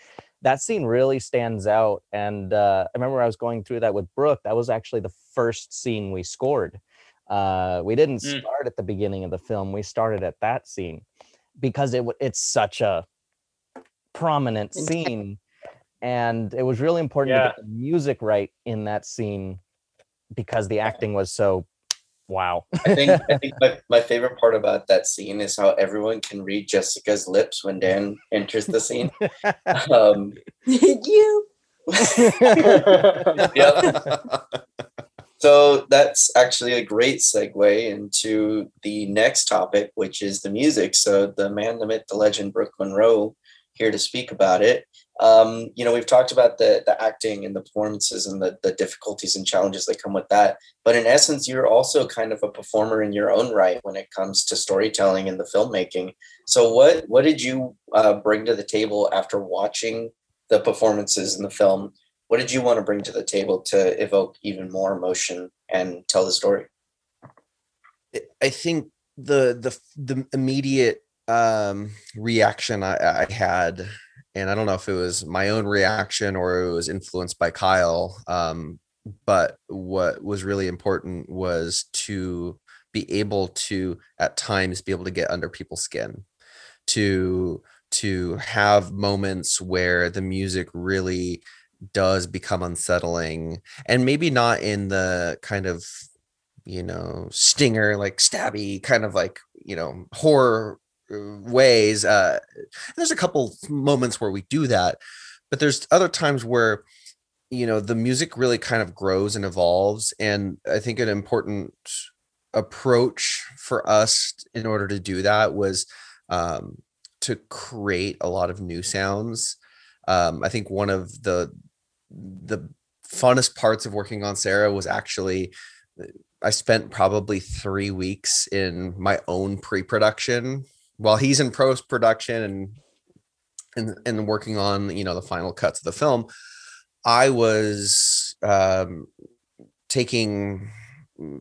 that scene really stands out. And uh, I remember I was going through that with Brooke. That was actually the first scene we scored. Uh, we didn't mm. start at the beginning of the film. We started at that scene because it it's such a prominent scene, and it was really important yeah. to get the music right in that scene because the acting was so Wow. I think I think my, my favorite part about that scene is how everyone can read Jessica's lips when Dan enters the scene. (laughs) Um, you. (laughs) yep. So that's actually a great segue into the next topic, which is the music. So the man, the myth, the legend, Brooke Monroe, here to speak about it um, you know we've talked about the the acting and the performances and the, the difficulties and challenges that come with that. But in essence you're also kind of a performer in your own right when it comes to storytelling and the filmmaking. So what what did you uh, bring to the table after watching the performances in the film? What did you want to bring to the table to evoke even more emotion and tell the story? I think the the the immediate um reaction i i had and I don't know if it was my own reaction or it was influenced by Kyle. Um, but what was really important was to be able to at times be able to get under people's skin to to have moments where the music really does become unsettling and maybe not in the kind of you know stinger like stabby kind of like you know horror ways. Uh, there's a couple moments where we do that, but there's other times where you know the music really kind of grows and evolves. And I think an important approach for us in order to do that was um, to create a lot of new sounds. Um, I think one of the the funnest parts of working on Sarah was actually I spent probably three weeks in my own pre-production while he's in post production and and and working on you know the final cuts of the film, I was um, taking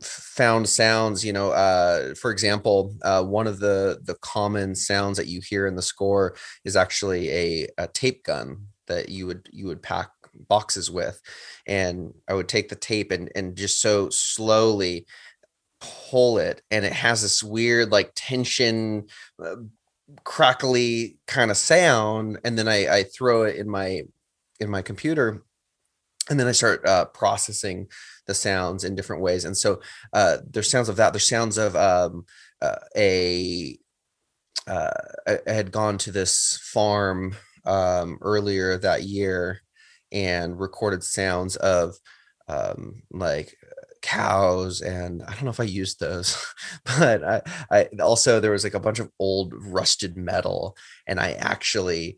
found sounds you know uh for example uh one of the the common sounds that you hear in the score is actually a, a tape gun that you would you would pack boxes with. And i would take the tape and and just so slowly pull it and it has this weird like tension uh, crackly kind of sound and then I, I throw it in my in my computer and then I start uh, processing the sounds in different ways. And so uh, there's sounds of that. There's sounds of um, uh, a. Uh, had gone to this farm um, earlier that year and recorded sounds of um, like cows and i don't know if i used those (laughs) but I, I also there was like a bunch of old rusted metal and i actually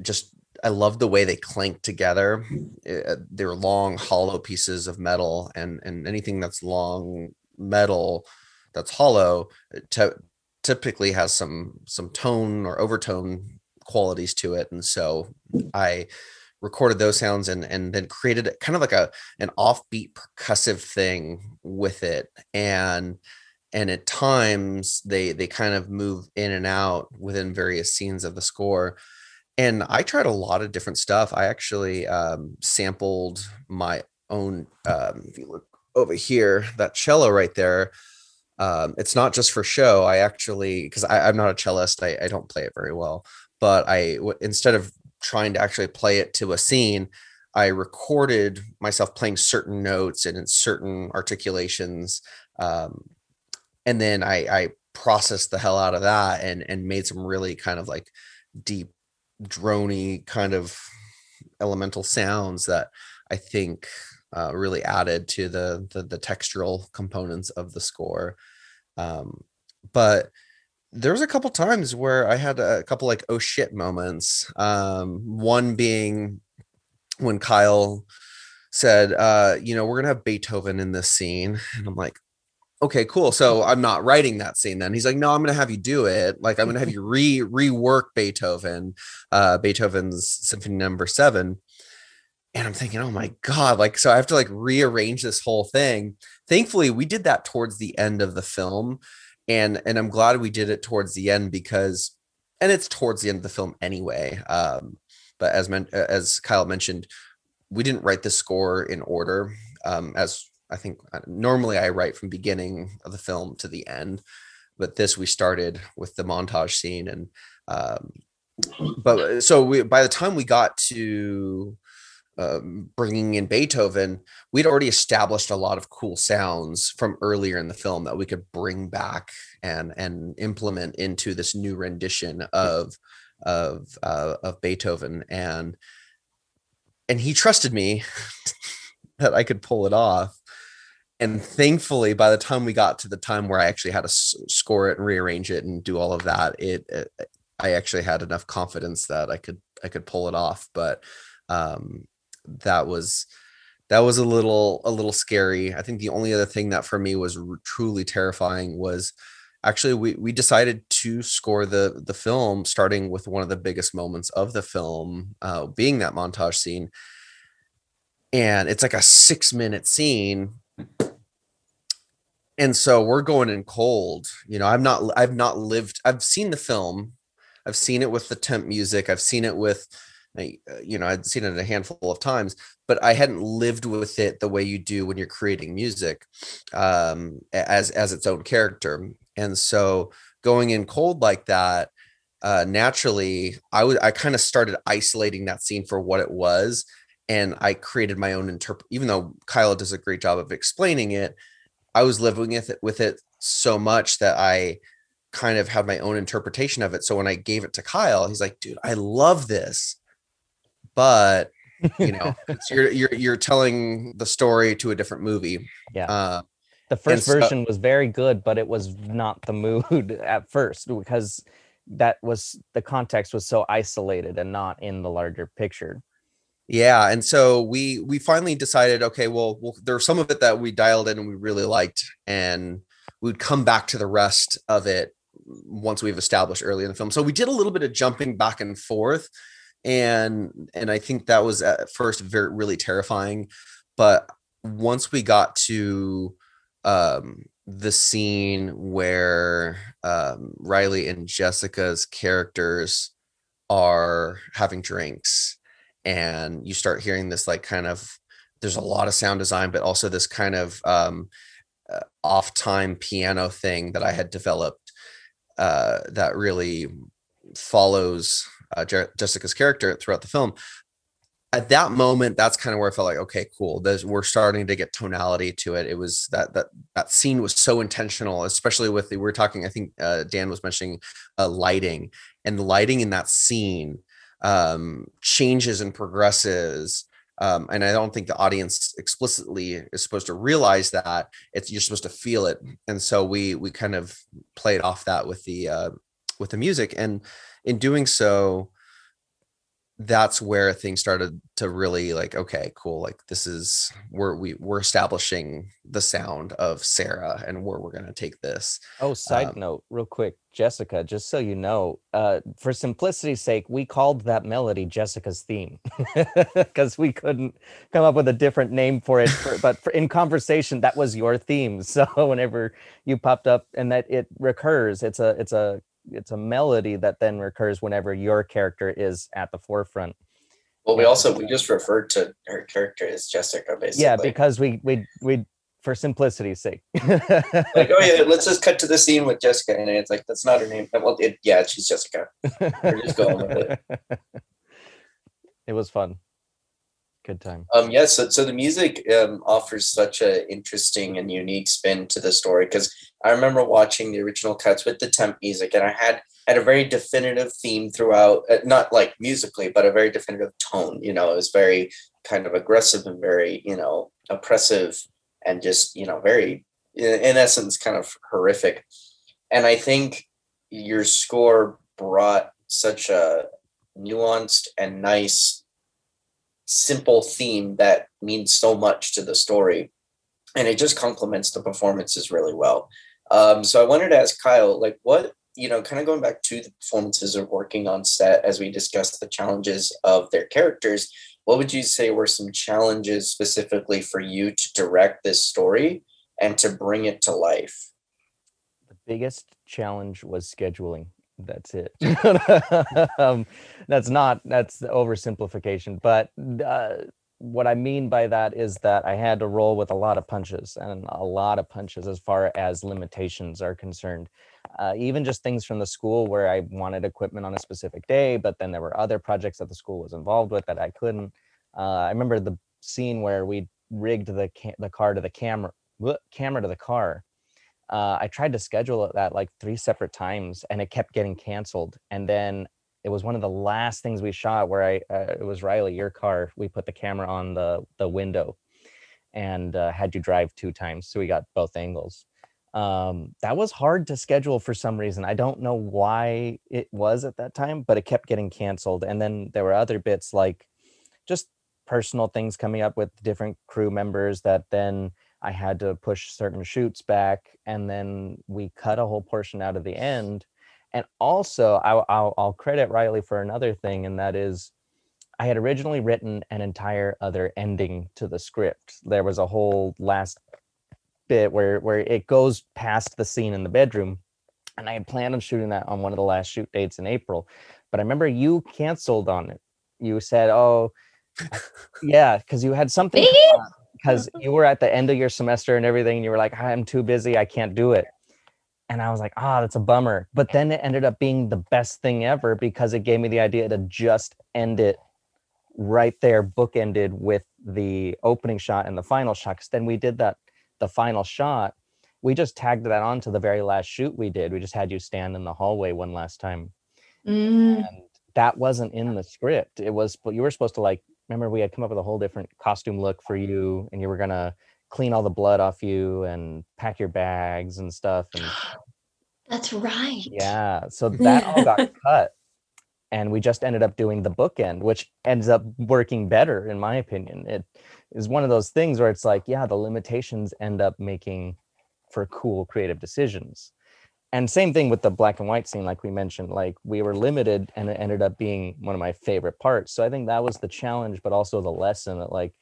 just i love the way they clank together. Uh, they're long hollow pieces of metal and and anything that's long metal that's hollow t- typically has some some tone or overtone qualities to it and so i recorded those sounds and and then created kind of like a an offbeat percussive thing with it. And and at times they they kind of move in and out within various scenes of the score. And i tried a lot of different stuff. I actually um, sampled my own um, if you look over here that cello right there. Um, it's not just for show. I actually because i'm not a cellist. I, I don't play it very well. But i instead of trying to actually play it to a scene i recorded myself playing certain notes and in certain articulations um, and then I, I processed the hell out of that and and made some really kind of like deep drony kind of elemental sounds that I think uh, really added to the, the, the textural components of the score. Um, but there was a couple times where I had a couple like oh shit moments. Um, one being when Kyle said, uh, you know, we're gonna have Beethoven in this scene, and I'm like, okay, cool. So I'm not writing that scene then. He's like, no, I'm to have you do it. Like, I'm to have you re rework Beethoven, uh, Beethoven's symphony number seven. And I'm thinking, oh my God, like, so I have to like rearrange this whole thing. Thankfully, we did that towards the end of the film. And, and I'm glad we did it towards the end because, and it's towards the end of the film anyway. Um, but as men, as Kyle mentioned, we didn't write the score in order. Um, as I think uh, normally I write from beginning of the film to the end, but this we started with the montage scene and um, but uh, so we by the time we got to um, bringing in Beethoven, we'd already established a lot of cool sounds from earlier in the film that we could bring back and and implement into this new rendition of of uh, of Beethoven. And and he trusted me (laughs) that I could pull it off. And thankfully by the time we got to the time where i actually had to s- score it and rearrange it and do all of that it, it, i actually had enough confidence that i could i could pull it off. But um that was that was a little a little scary. I think the only other thing that for me was truly terrifying was actually we we decided to score the the film starting with one of the biggest moments of the film uh being that montage scene. And it's like a six minute scene. And so we're going in cold you know i've not i've not lived i've seen the film. I've seen it with the temp music. I've seen it with uh, you know i'd seen it a handful of times but i hadn't lived with it the way you do when you're creating music um, as as its own character and so going in cold like that uh, naturally i would i kind of started isolating that scene for what it was and i created my own interpret even though kyle does a great job of explaining it I was living with it with it so much that I kind of had my own interpretation of it. So when I gave it to Kyle, he's like, dude, I love this. But you know, (laughs) you're you're you're telling the story to a different movie. Yeah. Uh, the first so- version was very good, but it was not the mood (laughs) at first because that was the context was so isolated and not in the larger picture. yeah, and so we we finally decided, okay, well, well, there's some of it that we dialed in and we really liked, and we'd come back to the rest of it once we've established early in the film. So we did a little bit of jumping back and forth, and and I think that was at first very really terrifying, but once we got to um the scene where um Riley and Jessica's characters are having drinks and you start hearing this like kind of there's a lot of sound design but also this kind of um uh, off time piano thing that I had developed uh that really follows uh, Je- Jessica's character throughout the film. At that moment that's kind of where i felt like okay cool there's, we're starting to get tonality to it. It was that that that scene was so intentional especially with the we are talking i think uh, dan was mentioning uh, lighting and the lighting in that scene um changes and progresses um and i don't think the audience explicitly is supposed to realize that it's you're supposed to feel it. And so we we kind of played off that with the uh with the music. And in doing so that's where things started to really like okay cool like this is where we we're establishing the sound of sarah and where we're going to take this Oh, side Um, note, real quick, Jessica, just so you know, uh, for simplicity's sake, we called that melody Jessica's theme (laughs) because we couldn't come up with a different name for it. For, but for, in conversation, that was your theme. (laughs) So whenever you popped up and that it recurs, it's a it's a it's a melody that then recurs whenever your character is at the forefront. Well, we also we just referred to her character as Jessica, basically. Yeah, because we we we for simplicity's sake. (laughs) like, oh yeah, let's just cut to the scene with Jessica, and it's like that's not her name. Well, it, yeah, she's Jessica. We're just going with it. (laughs) it was fun. Good time. Um, yes, so, so the music um, offers such a interesting and unique spin to the story because I remember watching the original cuts with the temp music, and I had had a very definitive theme throughout, uh, not like musically, but a very definitive tone. You know, it was very kind of aggressive and very you know oppressive and just you know very in essence kind of horrific. And I think your score brought such a nuanced and nice simple theme that means so much to the story. And it just complements the performances really well. Um, so i wanted to ask kyle like what you know kind of going back to the performances of working on set as we discussed the challenges of their characters what would you say were some challenges specifically for you to direct this story and to bring it to life? The biggest challenge was scheduling. That's it. (laughs) um, that's not that's the oversimplification, but uh, what I mean by that is that I had to roll with a lot of punches and a lot of punches as far as limitations are concerned. Uh, even just things from the school where I wanted equipment on a specific day, but then there were other projects that the school was involved with that I couldn't. Uh, I remember the scene where we rigged the ca- the car to the camera camera to the car uh, I tried to schedule that like three separate times and it kept getting canceled. And then it was one of the last things we shot where I, uh, it was Riley, your car. We put the camera on the, the window and uh, had you drive two times. So we got both angles. Um, that was hard to schedule for some reason. I don't know why it was at that time, but it kept getting canceled. And then there were other bits like just personal things coming up with different crew members that then I had to push certain shoots back, and then we cut a whole portion out of the end. And also, I'll, I'll, I'll credit Riley for another thing, and that is, I had originally written an entire other ending to the script. There was a whole last bit where where it goes past the scene in the bedroom, and I had planned on shooting that on one of the last shoot dates in April. But I remember you canceled on it. You said, "Oh, (laughs) yeah," because you had something Me? Because (laughs) you were at the end of your semester and everything, and you were like, I'm too busy, I can't do it. And I was like, ah, that's a bummer. But then it ended up being the best thing ever because it gave me the idea to just end it right there, bookended with the opening shot and the final shot. Because then we did that, the final shot. We just tagged that on to the very last shoot we did. We just had you stand in the hallway one last time Mm, and that wasn't in the script it was but you were supposed to like remember we had come up with a whole different costume look for you and you were gonna clean all the blood off you and pack your bags and stuff and (gasps) that's right. yeah so that all got (laughs) cut and we just ended up doing the bookend which ends up working better in my opinion. It is one of those things where it's like yeah the limitations end up making for cool creative decisions and same thing with the black and white scene like we mentioned like we were limited and it ended up being one of my favorite parts. So i think that was the challenge but also the lesson that like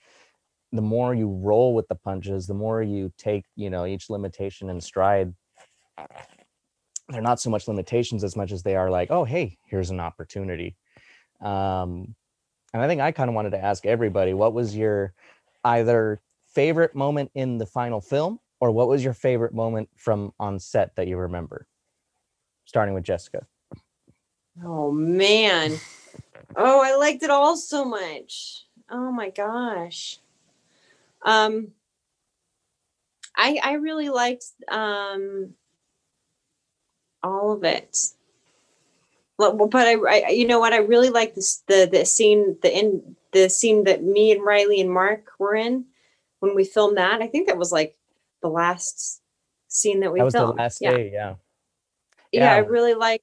the more you roll with the punches the more you take you know each limitation in stride they're not so much limitations as much as they are like oh hey here's an opportunity. Um and i think i kind of wanted to ask everybody what was your either favorite moment in the final film or what was your favorite moment from on set that you remember starting with jessica Oh man. Oh, I liked it all so much. Oh my gosh. Um I I really liked um all of it. But I, I you know what I really liked this the the scene the in the scene that me and Riley and Mark were in when we filmed that. I think that was like the last scene that we that was the filmed. last yeah. day yeah yeah, I really like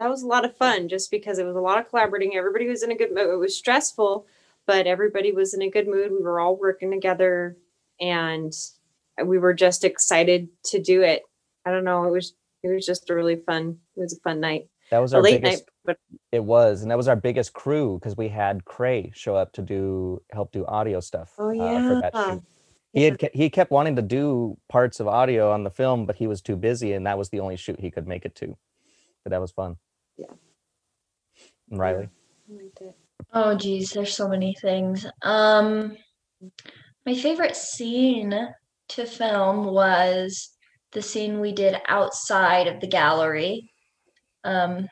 that was a lot of fun just because it was a lot of collaborating. Everybody was in a good mood. It was stressful, but everybody was in a good mood. We were all working together and we were just excited to do it. I don't know. It was it was just a really fun. It was a fun night. That was A our late biggest. night, but It was, and that was our biggest crew because we had Cray show up to do help do audio stuff. oh uh, for that yeah. shoot. He had ke- he kept wanting to do parts of audio on the film, but he was too busy, and that was the only shoot he could make it to. But that was fun. Yeah. And Riley. It. Oh geez, there's so many things. Um, my favorite scene to film was the scene we did outside of the gallery. Um,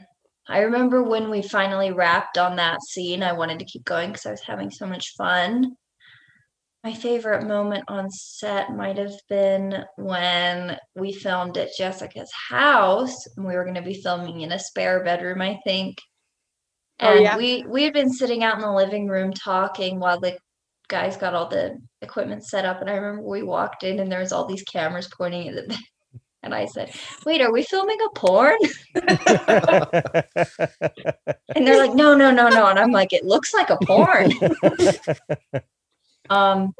I remember when we finally wrapped on that scene, I wanted to keep going because I was having so much fun. My favorite moment on set might have been when we filmed at Jessica's house. We were going to be filming in a spare bedroom, I think. Oh, And yeah? we we had been sitting out in the living room talking while the guys got all the equipment set up. And I remember we walked in and there was all these cameras pointing at the bed. (laughs) And I said, "Wait, are we filming a porn?" (laughs) And they're like, "No, no, no, no." And I'm like, "It looks like a porn." (laughs) um,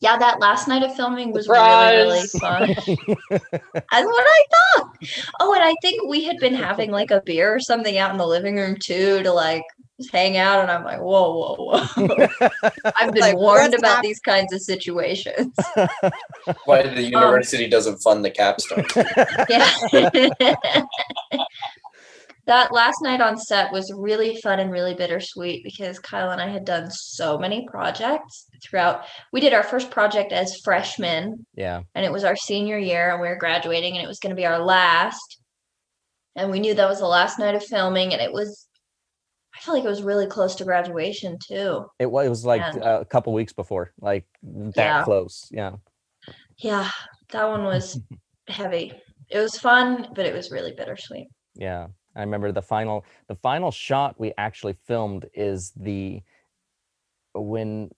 yeah, that last night of filming was really, really fun. (laughs) That's what I thought. Oh, and I think we had been having like a beer or something out in the living room too to like hang out. And I'm like, whoa, whoa, whoa. (laughs) I've been Like, warned about hap- these kinds of situations. (laughs) Why the university doesn't fund the capstone? Yeah. That last night on set was really fun and really bittersweet because Kyle and I had done so many projects throughout. We did our first project as freshmen yeah. and it was our senior year and we were graduating and it was going to be our last and we knew that was the last night of filming and it was i feel like it was really close to graduation too It was, it was like a couple weeks before, like that Yeah. close. Yeah. yeah that one was (laughs) heavy it was fun but it was really bittersweet Yeah. I remember the final the final shot we actually filmed is the when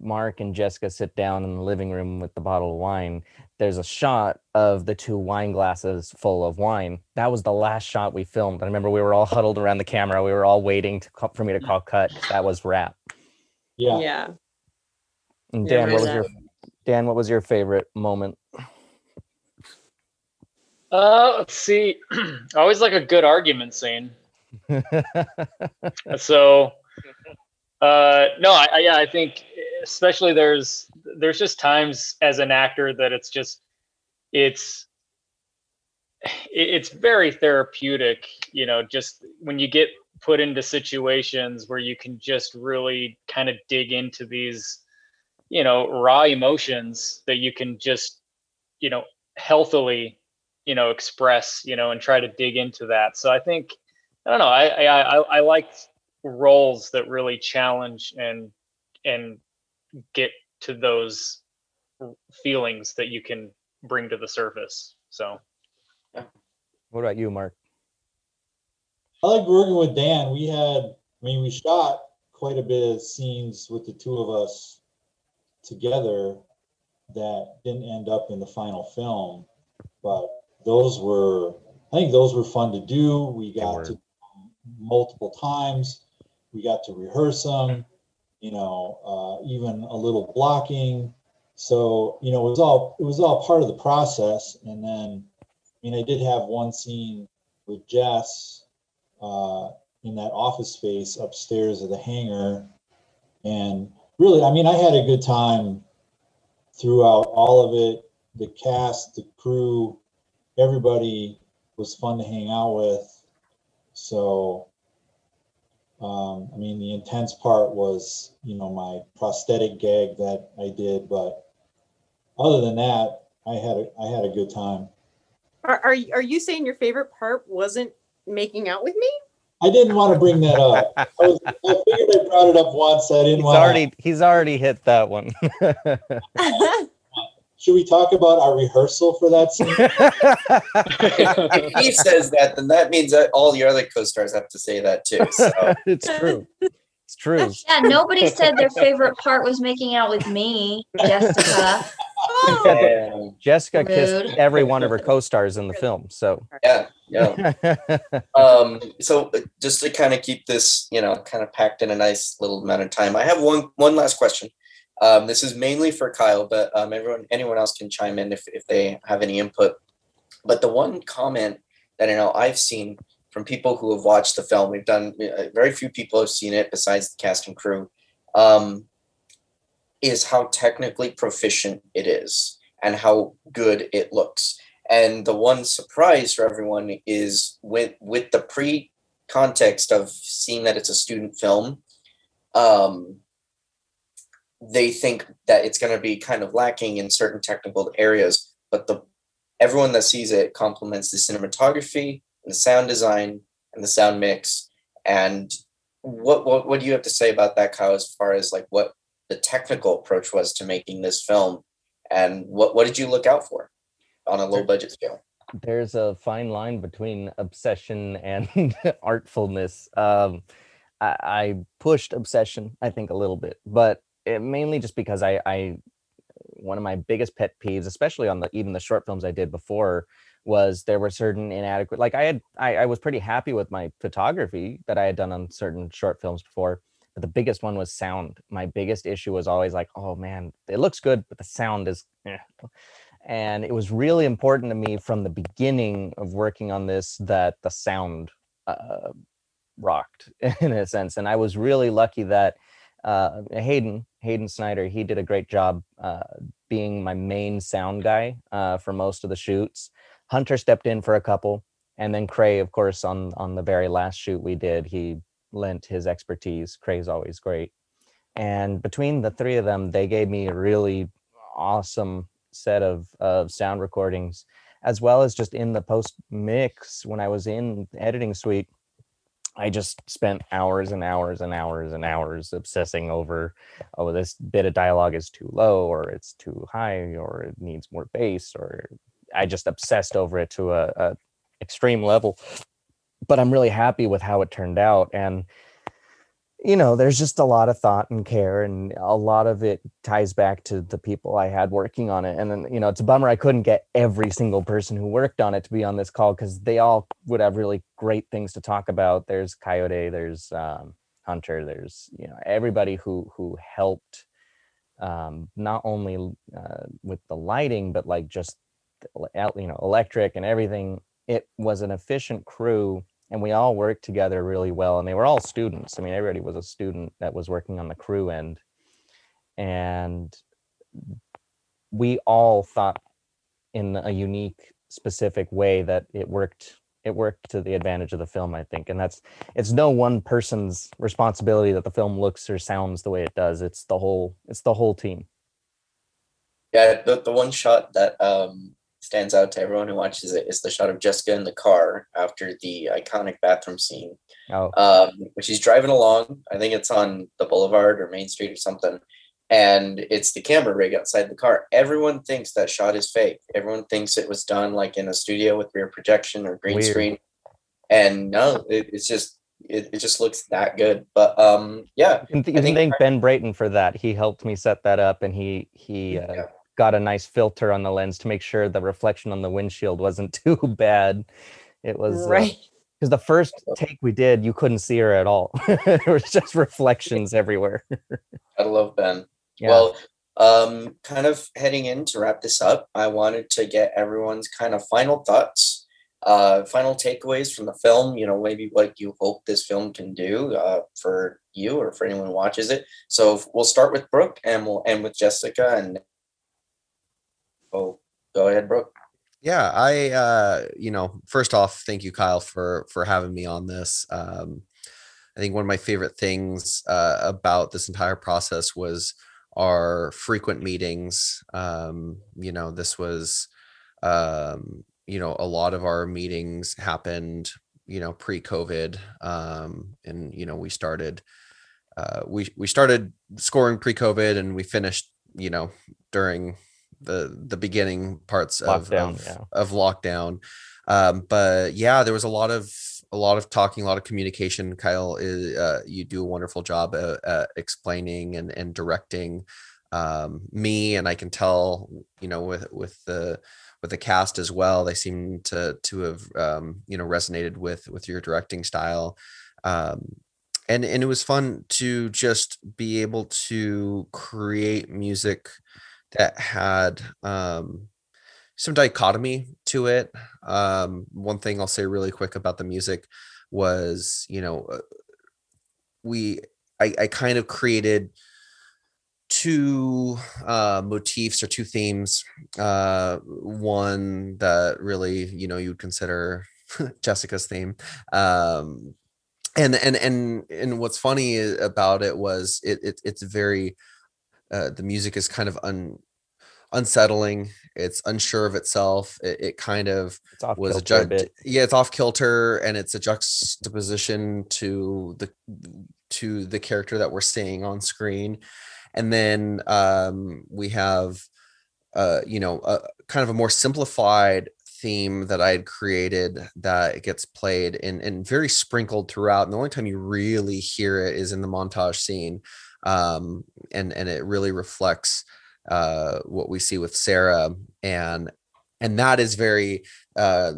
Mark and Jessica sit down in the living room with the bottle of wine, there's a shot of the two wine glasses full of wine. That was the last shot we filmed. I remember we were all huddled around the camera. We were all waiting to call, for me to call cut. That was wrap. Yeah. Yeah. And Yeah, Dan, what was that. your Dan? What was your favorite moment? Uh, let's see. I (clears throat) always like a good argument scene. (laughs) So, uh, no, I, I yeah, I think especially there's there's just times as an actor that it's just it's it's very therapeutic, you know, just when you get put into situations where you can just really kind of dig into these, you know, raw emotions that you can just, you know, healthily, you know, express, you know, and try to dig into that. So I think I don't know. I I I, I like roles that really challenge and and get to those feelings that you can bring to the surface. So what about you, Mark? I like working with Dan. We had, I mean, we shot quite a bit of scenes with the two of us together that didn't end up in the final film, but those were, I think those were fun to do. We got to multiple times. We got to rehearse them, you know, uh, even a little blocking. So, you know, it was all, it was all part of the process. And then, I mean, I did have one scene with Jess uh, in that office space upstairs of the hangar. And really, I mean, I had a good time throughout all of it. The cast, the crew, everybody was fun to hang out with. So, um, I mean, the intense part was, you know, my prosthetic gag that I did, but other than that, I had a, I had a good time. Are, are are you saying your favorite part wasn't making out with me? I didn't want to bring that up. (laughs) I, was, I figured I brought it up once. I didn't He's want. already he's already hit that one. (laughs) (laughs) Should we talk about our rehearsal for that scene? (laughs) if he says that, then that means that all your other co-stars have to say that too. So (laughs) it's true. It's true. yeah nobody said their favorite part was making out with me jessica (laughs) Jessica, Jessica kissed every one of her co-stars in the film. So Yeah, yeah. um so uh, just to kind of keep this you know kind of packed in a nice little amount of time i have one one last question um this is mainly for kyle but um everyone anyone else can chime in if, if they have any input. But the one comment that i know i've seen from people who have watched the film we've done uh, very few people have seen it besides the cast and crew um is how technically proficient it is and how good it looks. And the one surprise for everyone is with with the pre context of seeing that it's a student film um they think that it's going to be kind of lacking in certain technical areas but the everyone that sees it compliments the cinematography and the sound design and the sound mix. And what what what do you have to say about that Kyle as far as like what the technical approach was to making this film? And what what did you look out for on a low budget scale? There's a fine line between obsession and (laughs) artfulness. Um, I, I pushed obsession, I think, a little bit, but it, mainly just because I, I, one of my biggest pet peeves, especially on the even the short films I did before, was there were certain inadequate. Like I had, I, I was pretty happy with my photography that I had done on certain short films before. But the biggest one was sound. My biggest issue was always like, oh man, it looks good, but the sound is. Eh. And it was really important to me from the beginning of working on this that the sound uh, rocked (laughs) in a sense. And I was really lucky that uh, Hayden, Hayden Snyder, he did a great job uh, being my main sound guy uh, for most of the shoots. Hunter stepped in for a couple, and then Cray, of course, on on the very last shoot we did, he lent his expertise. Cray's always great, and between the three of them, they gave me a really awesome set of of sound recordings, as well as just in the post mix when I was in editing suite. I just spent hours and hours and hours and hours obsessing over, oh, this bit of dialogue is too low, or it's too high, or it needs more bass, or I just obsessed over it to a, a extreme level. But I'm really happy with how it turned out, and you know, there's just a lot of thought and care, and a lot of it ties back to the people I had working on it. And then, you know, it's a bummer I couldn't get every single person who worked on it to be on this call because they all would have really great things to talk about. There's Coyote, there's um, Hunter, there's you know everybody who who helped um, not only uh, with the lighting but like just you know electric and everything. It was an efficient crew and we all worked together really well and they were all students. I mean everybody was a student that was working on the crew end. And we all thought in a unique specific way that it worked it worked to the advantage of the film i think. And that's it's no one person's responsibility that the film looks or sounds the way it does. It's the whole it's the whole team. Yeah, the, the one shot that um, stands out to everyone who watches it is the shot of Jessica in the car after the iconic bathroom scene. oh Um, when she's driving along, I think it's on the boulevard or Main Street or something, and it's the camera rig outside the car. Everyone thinks that shot is fake. Everyone thinks it was done like in a studio with rear projection or green Weird. screen, and no, it, it's just it, it just looks that good. But um, yeah, you can, I you can think- thank ben brayton for that he helped me set that up and he he uh, Yeah. Got a nice filter on the lens to make sure the reflection on the windshield wasn't (laughs) too bad it was uh, right. because the first take we did you couldn't see her at all (laughs) it was just reflections everywhere gotta love Ben. (laughs) yeah Well, um, kind of heading in to wrap this up, I wanted to get everyone's kind of final thoughts, uh, final takeaways from the film. You know, maybe what you hope this film can do uh, for you or for anyone who watches it. So we'll start with Brooke and we'll end with Jessica. And oh, go ahead, Brooke. yeah i uh you know first off thank you kyle for for having me on this um i think one of my favorite things uh about this entire process was our frequent meetings um you know this was um you know a lot of our meetings happened you know pre-covid um and you know we started uh we we started scoring pre-covid and we finished you know during the the beginning parts of Lockdown, of, yeah. of lockdown um but yeah there was a lot of a lot of talking a lot of communication kyle is uh, you do a wonderful job at, at explaining and and directing um, me, and I can tell, you know, with with the with the cast as well, they seem to to have um, you know resonated with with your directing style. Um, and and it was fun to just be able to create music that had um, some dichotomy to it. Um, one thing I'll say really quick about the music was, you know, uh, we I, I kind of created two uh, motifs or two themes. Uh, one that really, you know, you'd consider (laughs) Jessica's theme. Um, and and and and what's funny about it was it, it it's very uh, the music is kind of un unsettling. It's unsure of itself. It, it kind of was a kilter a bit. yeah, it's off kilter, and it's a juxtaposition to the to the character that we're seeing on screen. And then um, we have, uh, you know, a, kind of a more simplified theme that I had created that gets played and and very sprinkled throughout. And the only time you really hear it is in the montage scene, um, and and it really reflects uh, what we see with Sarah, and and that is very. Uh,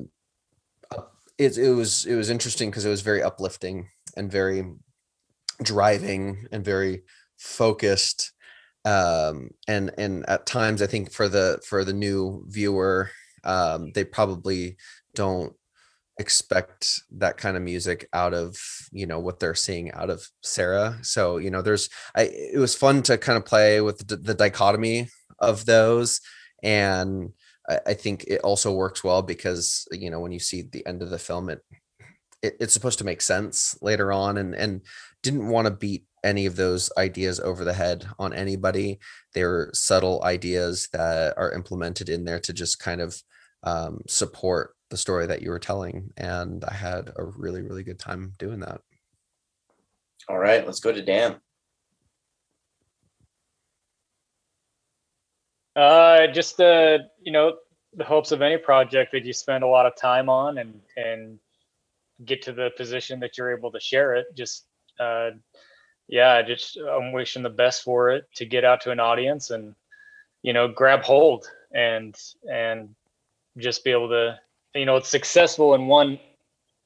it, it was it was interesting because it was very uplifting and very driving and very focused um and and at times i think for the for the new viewer um they probably don't expect that kind of music out of you know what they're seeing out of sarah. So you know there's i it was fun to kind of play with the, the dichotomy of those. And I, I think it also works well because you know when you see the end of the film it, it it's supposed to make sense later on and and didn't want to beat any of those ideas over the head on anybody. They're subtle ideas that are implemented in there to just kind of um, support the story that you were telling and i had a really really good time doing that All right, let's go to Dan. Uh, just the you know the hopes of any project that you spend a lot of time on and and get to the position that you're able to share it. Just uh, yeah, just I'm wishing the best for it to get out to an audience and you know grab hold and and just be able to you know it's successful in one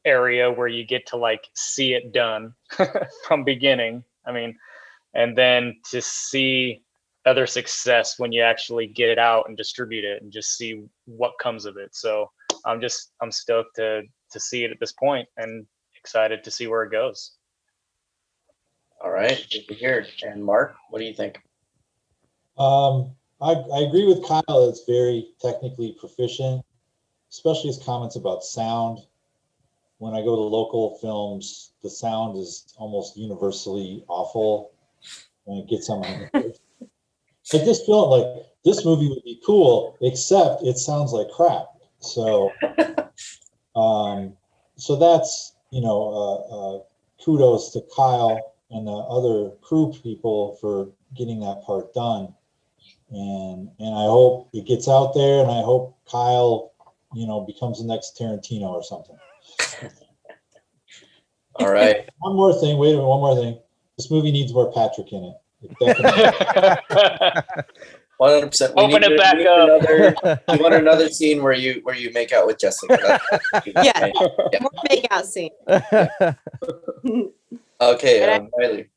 area where you get to like see it done (laughs) from beginning. I mean, and then to see other success when you actually get it out and distribute it and just see what comes of it. So I'm just I'm stoked to to see it at this point and excited to see where it goes. All right, good to hear. And Mark, what do you think? Um, I, I agree with Kyle. It's very technically proficient, especially his comments about sound. When I go to local films, the sound is almost universally awful, and it gets on my nerves. I just feel like this movie would be cool, except it sounds like crap. So, (laughs) um, so that's you know, uh, uh, kudos to Kyle and the other crew people for getting that part done and and I hope it gets out there, and I hope Kyle, you know, becomes the next Tarantino or something. (laughs) All right, (laughs) One more thing. Wait a minute. One more thing. This movie needs more Patrick in it. It (laughs) one hundred percent. Open it back up. Another, we want another scene where you where you make out with Jessica. Yeah. Yeah. More makeout scene. Okay, And I- um, Riley.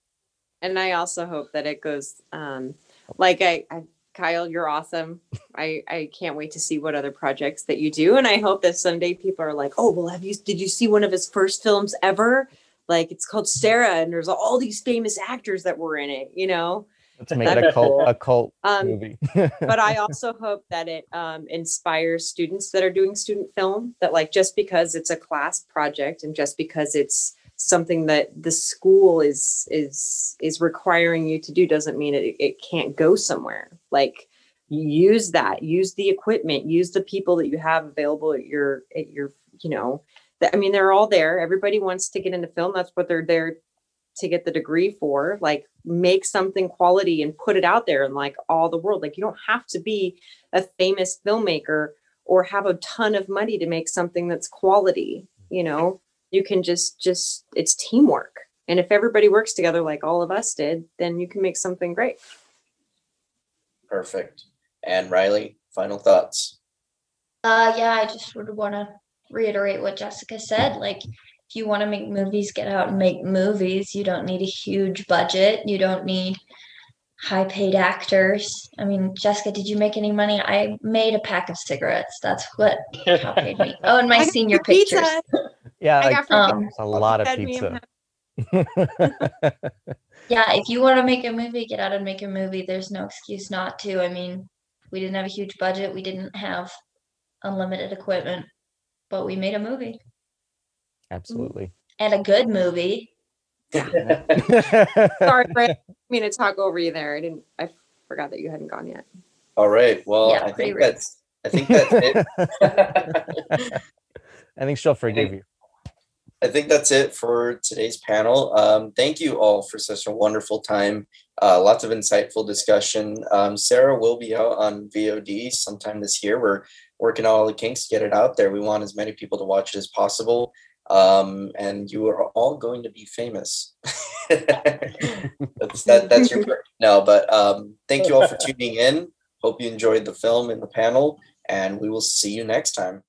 and I also hope that it goes um like I, I Kyle, you're awesome. I I can't wait to see what other projects that you do, and I hope that someday people are like, oh well, have you did you see one of his first films ever? Like it's called Sarah, and there's all these famous actors that were in it, you know. Let's make it a cult a cult Um, movie. (laughs) but I also hope that it um, inspires students that are doing student film that like just because it's a class project and just because it's something that the school is is is requiring you to do doesn't mean it, it can't go somewhere. Like use that use the equipment use the people that you have available at your at your you know that- i mean they're all there. Everybody wants to get into film. That's what they're there to get the degree for. Like make something quality and put it out there in like all the world. Like you don't have to be a famous filmmaker or have a ton of money to make something that's quality you know you can just just it's teamwork and if everybody works together like all of us did then you can make something great Perfect. And Riley, final thoughts. Uh, yeah, I just would want to reiterate what Jessica said. Like, if you want to make movies, get out and make movies. You don't need a huge budget. You don't need high paid actors. I mean, Jessica, did you make any money? I made a pack of cigarettes. That's what (laughs) Cal paid me. Oh, and my I senior free pizza. pictures. (laughs) Yeah, I like, got free Um, it's a lot of fed me and pizza. (laughs) yeah, if you want to make a movie, get out and make a movie. There's no excuse not to. I mean, we didn't have a huge budget. We didn't have unlimited equipment, but we made a movie Absolutely. and a good movie. (laughs) Sorry, Brett. I mean to talk over you there. I didn't. I forgot that you hadn't gone yet. All right. Well, Yeah, I think rude. that's I think that's it. (laughs) I think she'll forgive you. I think that's it for today's panel. Um, thank you all for such a wonderful time. Uh, lots of insightful discussion. Um, Sarah will be out on VOD sometime this year. We're working on all the kinks to get it out there. We want as many people to watch it as possible. Um, and you are all going to be famous. (laughs) that's that, that's your part. (laughs) No, but um, thank you all for tuning in. Hope you enjoyed the film and the panel, and we will see you next time.